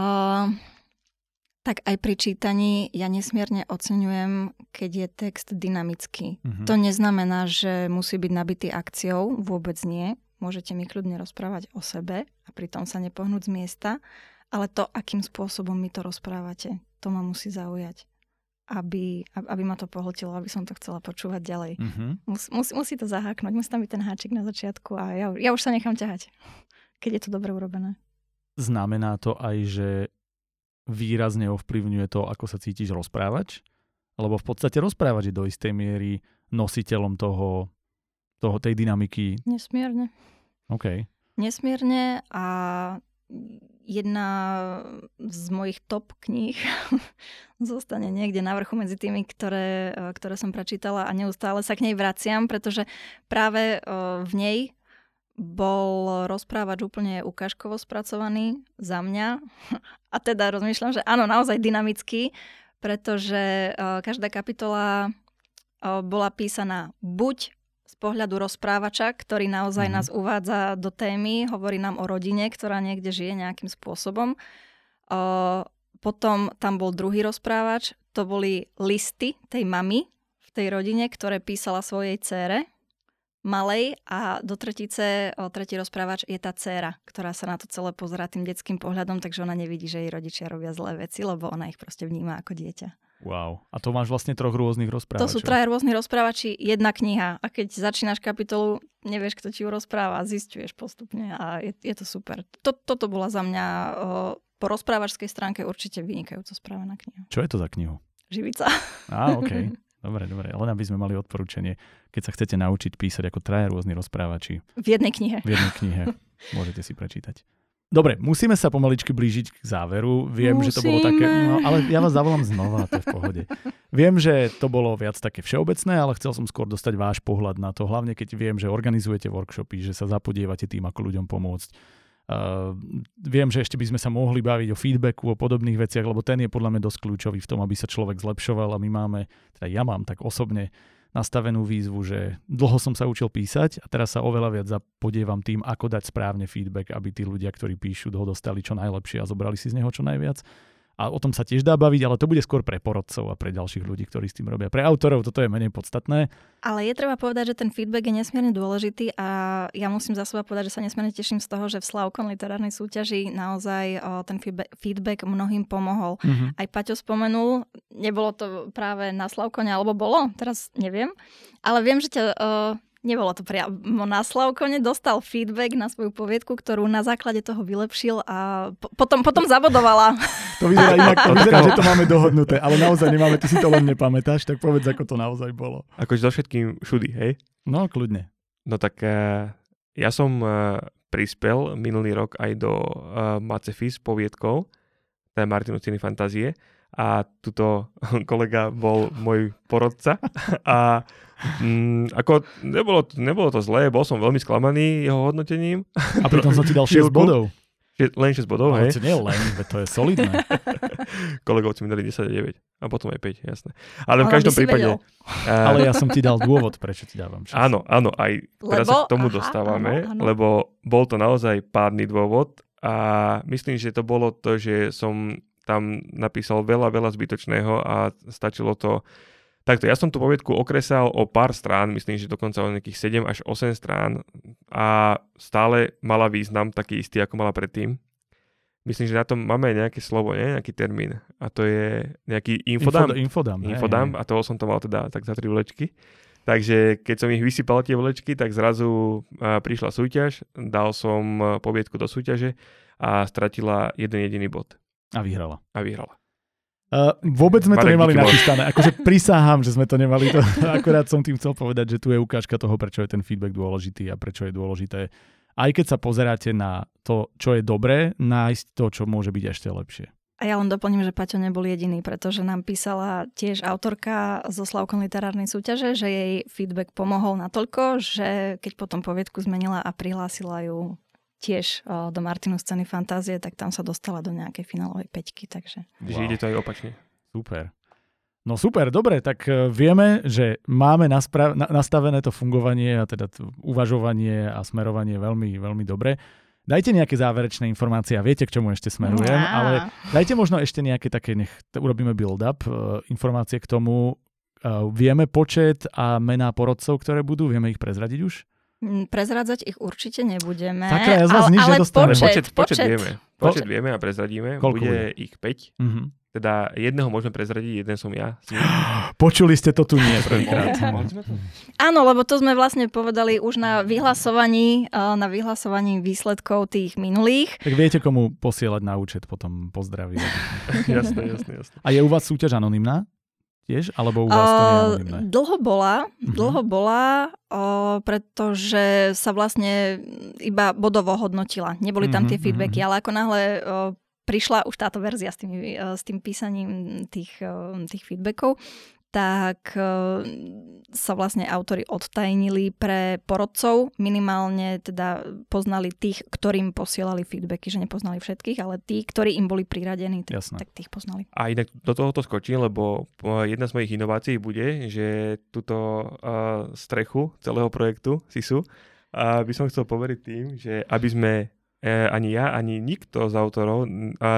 S2: tak aj pri čítaní ja nesmierne oceňujem, keď je text dynamický. Mm-hmm. To neznamená, že musí byť nabitý akciou, vôbec nie. Môžete mi kľudne rozprávať o sebe a pritom sa nepohnúť z miesta, ale to, akým spôsobom mi to rozprávate, to ma musí zaujať. Aby, aby ma to pohltilo, aby som to chcela počúvať ďalej. Mm-hmm. Mus, mus, musí to zaháknuť, musí tam byť ten háčik na začiatku a ja, ja už sa nechám ťahať, keď je to dobre urobené.
S1: Znamená to aj, že výrazne ovplyvňuje to, ako sa cítiš rozprávať? Lebo v podstate rozprávať je do istej miery nositeľom toho, toho tej dynamiky.
S2: Nesmierne.
S1: OK.
S2: Nesmierne a jedna z mojich top kníh zostane niekde na vrchu medzi tými, ktoré, ktoré som prečítala a neustále sa k nej vraciam, pretože práve v nej bol rozprávač úplne ukážkovo spracovaný za mňa. A teda rozmýšľam, že áno, naozaj dynamický, pretože e, každá kapitola bola písaná buď z pohľadu rozprávača, ktorý naozaj mm-hmm. nás uvádza do témy, hovorí nám o rodine, ktorá niekde žije nejakým spôsobom. O, potom tam bol druhý rozprávač, to boli listy tej mamy v tej rodine, ktoré písala svojej cére malej a do tretice o, tretí rozprávač je tá dcéra, ktorá sa na to celé pozerá tým detským pohľadom, takže ona nevidí, že jej rodičia robia zlé veci, lebo ona ich proste vníma ako dieťa.
S1: Wow. A to máš vlastne troch rôznych rozprávačov.
S2: To sú traja rôznych rozprávači, jedna kniha. A keď začínaš kapitolu, nevieš, kto ti ju rozpráva, zistuješ postupne a je, je to super. To, toto bola za mňa o, po rozprávačskej stránke určite vynikajúco správená kniha.
S1: Čo je to za knihu?
S2: Živica.
S1: Á, OK. Dobre, dobre. Len aby sme mali odporúčanie, keď sa chcete naučiť písať ako traja rôzni rozprávači.
S2: V jednej knihe.
S1: V jednej knihe. Môžete si prečítať. Dobre, musíme sa pomaličky blížiť k záveru. Viem, musíme. že to bolo také... No, ale ja vás zavolám znova, to je v pohode. Viem, že to bolo viac také všeobecné, ale chcel som skôr dostať váš pohľad na to. Hlavne keď viem, že organizujete workshopy, že sa zapodievate tým, ako ľuďom pomôcť. Uh, viem, že ešte by sme sa mohli baviť o feedbacku, o podobných veciach, lebo ten je podľa mňa dosť kľúčový v tom, aby sa človek zlepšoval a my máme, teda ja mám tak osobne nastavenú výzvu, že dlho som sa učil písať a teraz sa oveľa viac zapodievam tým, ako dať správne feedback, aby tí ľudia, ktorí píšu, ho dostali čo najlepšie a zobrali si z neho čo najviac a o tom sa tiež dá baviť, ale to bude skôr pre porodcov a pre ďalších ľudí, ktorí s tým robia. Pre autorov toto je menej podstatné.
S2: Ale je treba povedať, že ten feedback je nesmierne dôležitý a ja musím za seba povedať, že sa nesmierne teším z toho, že v Slavkon literárnej súťaži naozaj o, ten feedback mnohým pomohol. Mm-hmm. Aj Paťo spomenul, nebolo to práve na Slavkone, alebo bolo, teraz neviem, ale viem, že ťa o, Nebolo to priamo na Slavkone, dostal feedback na svoju poviedku, ktorú na základe toho vylepšil a po- potom, potom zabodovala.
S1: To vyzerá inak, to vyzerá, že to máme dohodnuté, ale naozaj nemáme, ty si to len nepamätáš, tak povedz, ako to naozaj bolo.
S3: Akože so všetkým všudy, hej?
S1: No, kľudne.
S3: No tak uh, ja som uh, prispel minulý rok aj do uh, Macefis poviedkou, teda Martinu Ciny fantázie a tuto kolega bol môj porodca a mm, ako nebolo, nebolo to zlé, bol som veľmi sklamaný jeho hodnotením.
S1: A pritom som ti dal 6 bodov.
S3: Len 6 bodov,
S1: Ale
S3: hej.
S1: to nie len, to je solidné.
S3: Kolegovci mi dali 10 a 9 a potom aj 5, jasné. Ale v
S2: Ale
S3: každom prípade... a-
S1: Ale ja som ti dal dôvod, prečo ti dávam 6.
S3: Áno, áno, aj teraz sa
S2: Lebo-
S3: k tomu
S2: aha,
S3: dostávame,
S2: áno, áno.
S3: lebo bol to naozaj pádny dôvod a myslím, že to bolo to, že som tam napísal veľa, veľa zbytočného a stačilo to Takto, ja som tú poviedku okresal o pár strán, myslím, že dokonca o nejakých 7 až 8 strán a stále mala význam taký istý, ako mala predtým. Myslím, že na tom máme aj nejaké slovo, nie? nejaký termín. A to je nejaký
S1: hej,
S3: Infodám
S1: hej.
S3: a toho som to mal teda tak za tri vlečky. Takže keď som ich vysypal tie vlečky, tak zrazu prišla súťaž, dal som poviedku do súťaže a stratila jeden jediný bod
S1: A vyhrala.
S3: a vyhrala.
S1: Uh, vôbec sme to
S3: Marek,
S1: nemali
S3: díky moc.
S1: nachystané. Akože prisáham, že sme to nemali. To, akorát som tým chcel povedať, že tu je ukážka toho, prečo je ten feedback dôležitý a prečo je dôležité, aj keď sa pozeráte na to, čo je dobré, nájsť to, čo môže byť ešte lepšie.
S2: A ja len doplním, že Paťo nebol jediný, pretože nám písala tiež autorka zo Slavkom literárnej súťaže, že jej feedback pomohol natoľko, že keď potom poviedku zmenila a prihlásila ju tiež o, do Martinu scény fantázie, tak tam sa dostala do nejakej finálovej peťky, takže
S1: Wow.
S3: ide to aj opačne.
S1: Super. No super, dobre, tak e, vieme, že máme naspra- na- nastavené to fungovanie a teda t- uvažovanie a smerovanie veľmi, veľmi dobre. Dajte nejaké záverečné informácie a viete, k čomu ešte smerujem,
S2: Á.
S1: ale dajte možno ešte nejaké také, nech t- urobíme build-up, e, informácie k tomu. E, Vieme počet a mená porodcov, ktoré budú, vieme ich prezradiť už?
S2: Prezrádzať ich určite nebudeme.
S1: Sakra, ja z vás
S2: ale,
S1: nič
S2: ale počet,
S3: počet, počet,
S2: počet,
S3: vieme. Počet vieme a prezradíme.
S1: Koľko
S3: bude
S1: bude?
S3: ich 5.
S1: Mhm.
S3: Teda jedného môžeme prezradiť, jeden som ja.
S1: Počuli ste to tu nie prvýkrát.
S2: Áno, lebo to sme vlastne povedali už na vyhlasovaní, eh, na vyhlasovaní výsledkov tých minulých.
S1: Tak viete, komu posielať na účet potom pozdraví.
S3: jasné, jasné, jasné.
S1: A je u vás súťaž anonymná? Tiež? Alebo u vás to nie je
S2: Eh,
S1: anonymné?
S2: dlho bola,
S1: Mhm.
S2: dlho bola, eh, pretože sa vlastne iba bodovo hodnotila. Neboli tam
S1: Mhm,
S2: tie feedbacky,
S1: mhm.
S2: ale ako náhle eh, prišla už táto verzia s, tými, eh, s tým písaním tých, eh, tých feedbackov, tak eh, sa vlastne autory odtajnili pre porodcov. Minimálne teda poznali tých, ktorým posielali feedbacky, že nepoznali všetkých, ale tí, ktorí im boli priradení, tak,
S1: Jasné.
S2: tak tých poznali.
S3: A inak do tohoto skočím, lebo uh, jedna z mojich inovácií bude, že túto uh, strechu celého projektu SISu uh, by som chcel poveriť tým, že aby sme ani ja, ani nikto z autorov,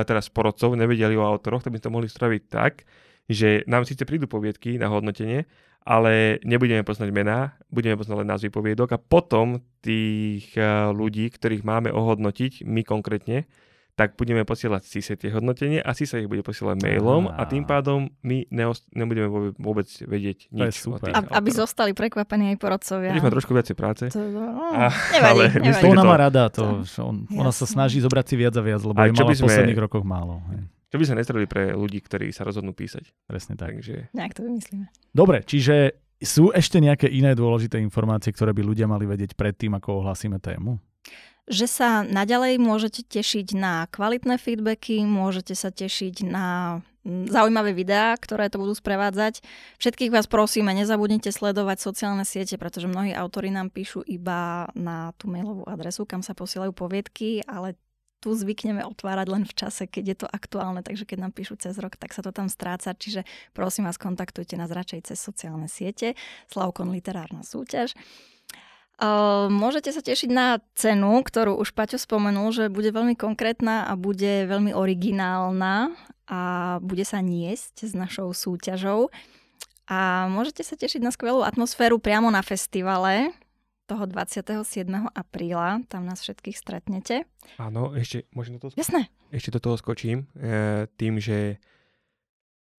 S3: teraz porodcov, nevedeli o autoroch, tak by to mohli spraviť tak, že nám síce prídu poviedky na hodnotenie, ale nebudeme poznať mená, budeme poznať len názvy poviedok a potom tých uh, ľudí, ktorých máme ohodnotiť, my konkrétne, tak budeme posielať SISE tie hodnotenie a SISE ich bude posielať mailom a tým pádom my neost- nebudeme vôbec, vedieť
S1: To je
S3: nič o
S1: super.
S3: tých
S2: Ab, aby zostali prekvapení aj porodcovia.
S3: Budeme mať trošku viacej práce.
S2: To, no,
S3: A-
S2: nevadí,
S3: ale
S2: nevadí.
S3: myslím,
S1: ona
S3: to-
S1: má rada, to, on, ona sa snaží zobrať si viac a viac, lebo
S3: A
S1: je mala v
S3: sme-
S1: posledných rokoch málo. Hej.
S3: Čo by sa nestredili pre ľudí, ktorí sa rozhodnú písať.
S1: Presne tak.
S3: Takže
S2: Nejak to vymyslíme.
S1: Dobre, čiže sú ešte nejaké iné dôležité informácie, ktoré by ľudia mali vedieť predtým, ako ohlásime tému?
S2: Že sa naďalej môžete tešiť na kvalitné feedbacky, môžete sa tešiť na mm, zaujímavé videá, ktoré to budú sprevádzať. Všetkých vás prosíme, nezabudnite sledovať sociálne siete, pretože mnohí autori nám píšu iba na tú mailovú adresu, kam sa posielajú poviedky, ale tu zvykneme otvárať len v čase, keď je to aktuálne, takže keď nám píšu cez rok, tak sa to tam stráca, čiže prosím vás, kontaktujte nás radšej cez sociálne siete, Slavkon literárna súťaž. Môžete sa tešiť na cenu, ktorú už Paťo spomenul, že bude veľmi konkrétna a bude veľmi originálna a bude sa niesť s našou súťažou. A môžete sa tešiť na skvelú atmosféru priamo na festivale toho 27. apríla. Tam nás všetkých stretnete.
S3: áno, ešte, môžem do toho,
S2: Jasné.
S3: ešte do toho skočím e, tým, že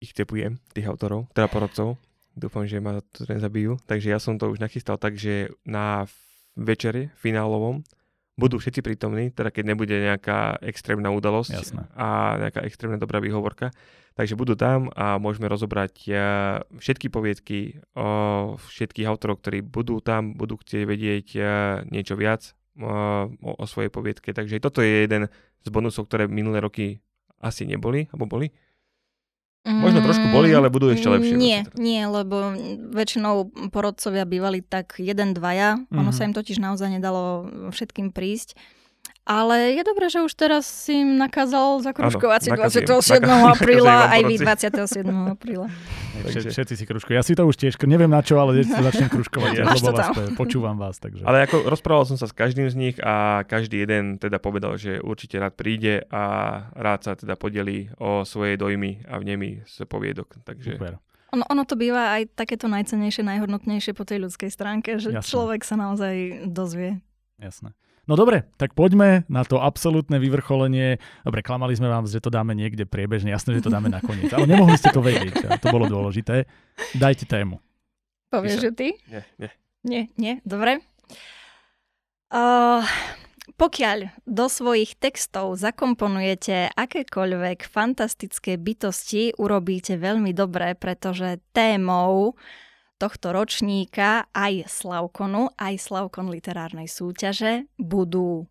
S3: ich tepujem, tých autorov, teda porodcov. Dúfam, že ma to nezabijú. Takže ja som to už nachystal tak, že na večeri finálovom budú všetci prítomní, teda keď nebude nejaká extrémna udalosť
S1: Jasné.
S3: a nejaká extrémne dobrá výhovorka. Takže budú tam a môžeme rozobrať všetky poviedky o všetkých autorov, ktorí budú tam, budú chcieť vedieť niečo viac, o, o svojej poviedke. Takže toto je jeden z bonusov, ktoré minulé roky asi neboli, alebo boli. Možno trošku boli, ale budú ešte lepšie.
S2: Mm, Nie, nie, lebo väčšinou porodcovia bývali tak jeden, dvaja. Mm-hmm. Ono
S1: Mhm.
S2: sa im totiž naozaj nedalo všetkým prísť. Ale je dobré, že už teraz si im nakázal zakružkovať si
S3: nakazujem.
S2: 27.
S3: Naka-
S2: apríla, aj vy
S3: porodci.
S2: 27. apríla.
S1: Takže... Všetci si kružkujú. Ja si to už tiež, neviem na čo, ale si to začnem kružkovať. Ja, lebo vás, počúvam vás. Takže.
S3: Ale ako rozprával som sa s každým z nich a každý jeden teda povedal, že určite rád príde a rád sa teda podelí o svoje dojmy a vnemy z poviedok. Takže
S1: Super.
S2: Ono, ono to býva aj takéto najcenejšie, najhodnotnejšie po tej ľudskej stránke, že
S1: Jasné.
S2: človek sa naozaj dozvie.
S1: Jasné. No dobre, tak poďme na to absolútne vyvrcholenie. Dobre, klamali sme vám, že to dáme niekde priebežne. Jasné, že to dáme nakoniec. Ale nemohli ste to vedieť. A to bolo dôležité. Dajte tému.
S2: Povieš, že ty?
S3: nie, nie.
S2: Nie, nie, dobre. Uh, pokiaľ do svojich textov zakomponujete akékoľvek fantastické bytosti, urobíte veľmi dobre, pretože témou tohto ročníka aj Slavkonu, aj Slavkon literárnej súťaže budú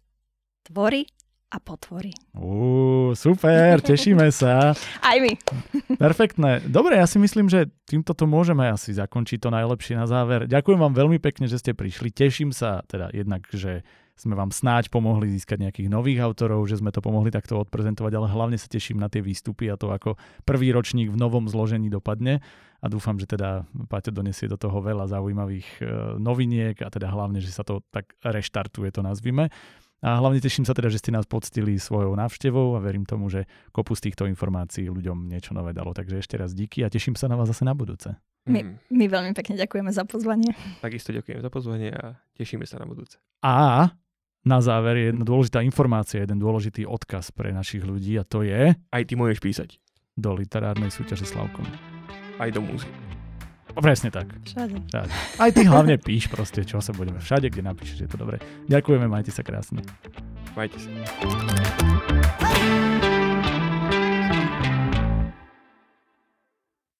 S2: tvory a potvory.
S1: Uú, super, tešíme sa.
S2: Aj my.
S1: Perfektné. Dobre, ja si myslím, že týmto to môžeme asi zakončiť to najlepšie na záver. Ďakujem vám veľmi pekne, že ste prišli. Teším sa teda jednak, že sme vám snáď pomohli získať nejakých nových autorov, že sme to pomohli takto odprezentovať, ale hlavne sa teším na tie výstupy a to, ako prvý ročník v novom zložení dopadne a dúfam, že teda Paťo donesie do toho veľa zaujímavých e, noviniek a teda hlavne, že sa to tak reštartuje, to nazvime. A hlavne teším sa teda, že ste nás poctili svojou návštevou a verím tomu, že kopu z týchto informácií ľuďom niečo nové dalo. Takže ešte raz díky a teším sa na vás zase na budúce.
S2: My,
S3: Hmm.
S2: my veľmi pekne ďakujeme za pozvanie.
S3: Takisto ďakujem za pozvanie a tešíme sa na budúce.
S1: A na záver je jedna dôležitá informácia, jeden dôležitý odkaz pre našich ľudí a to je
S3: Aj ty môžeš písať.
S1: do literárnej súťaže Slavkom.
S3: Aj do múzy.
S1: Presne tak.
S2: Všade.
S1: Všade. Aj ty hlavne píš proste, čo sa budeme. Všade, kde napíšeš, je to dobre. Ďakujeme, majte sa krásne.
S3: Majte sa.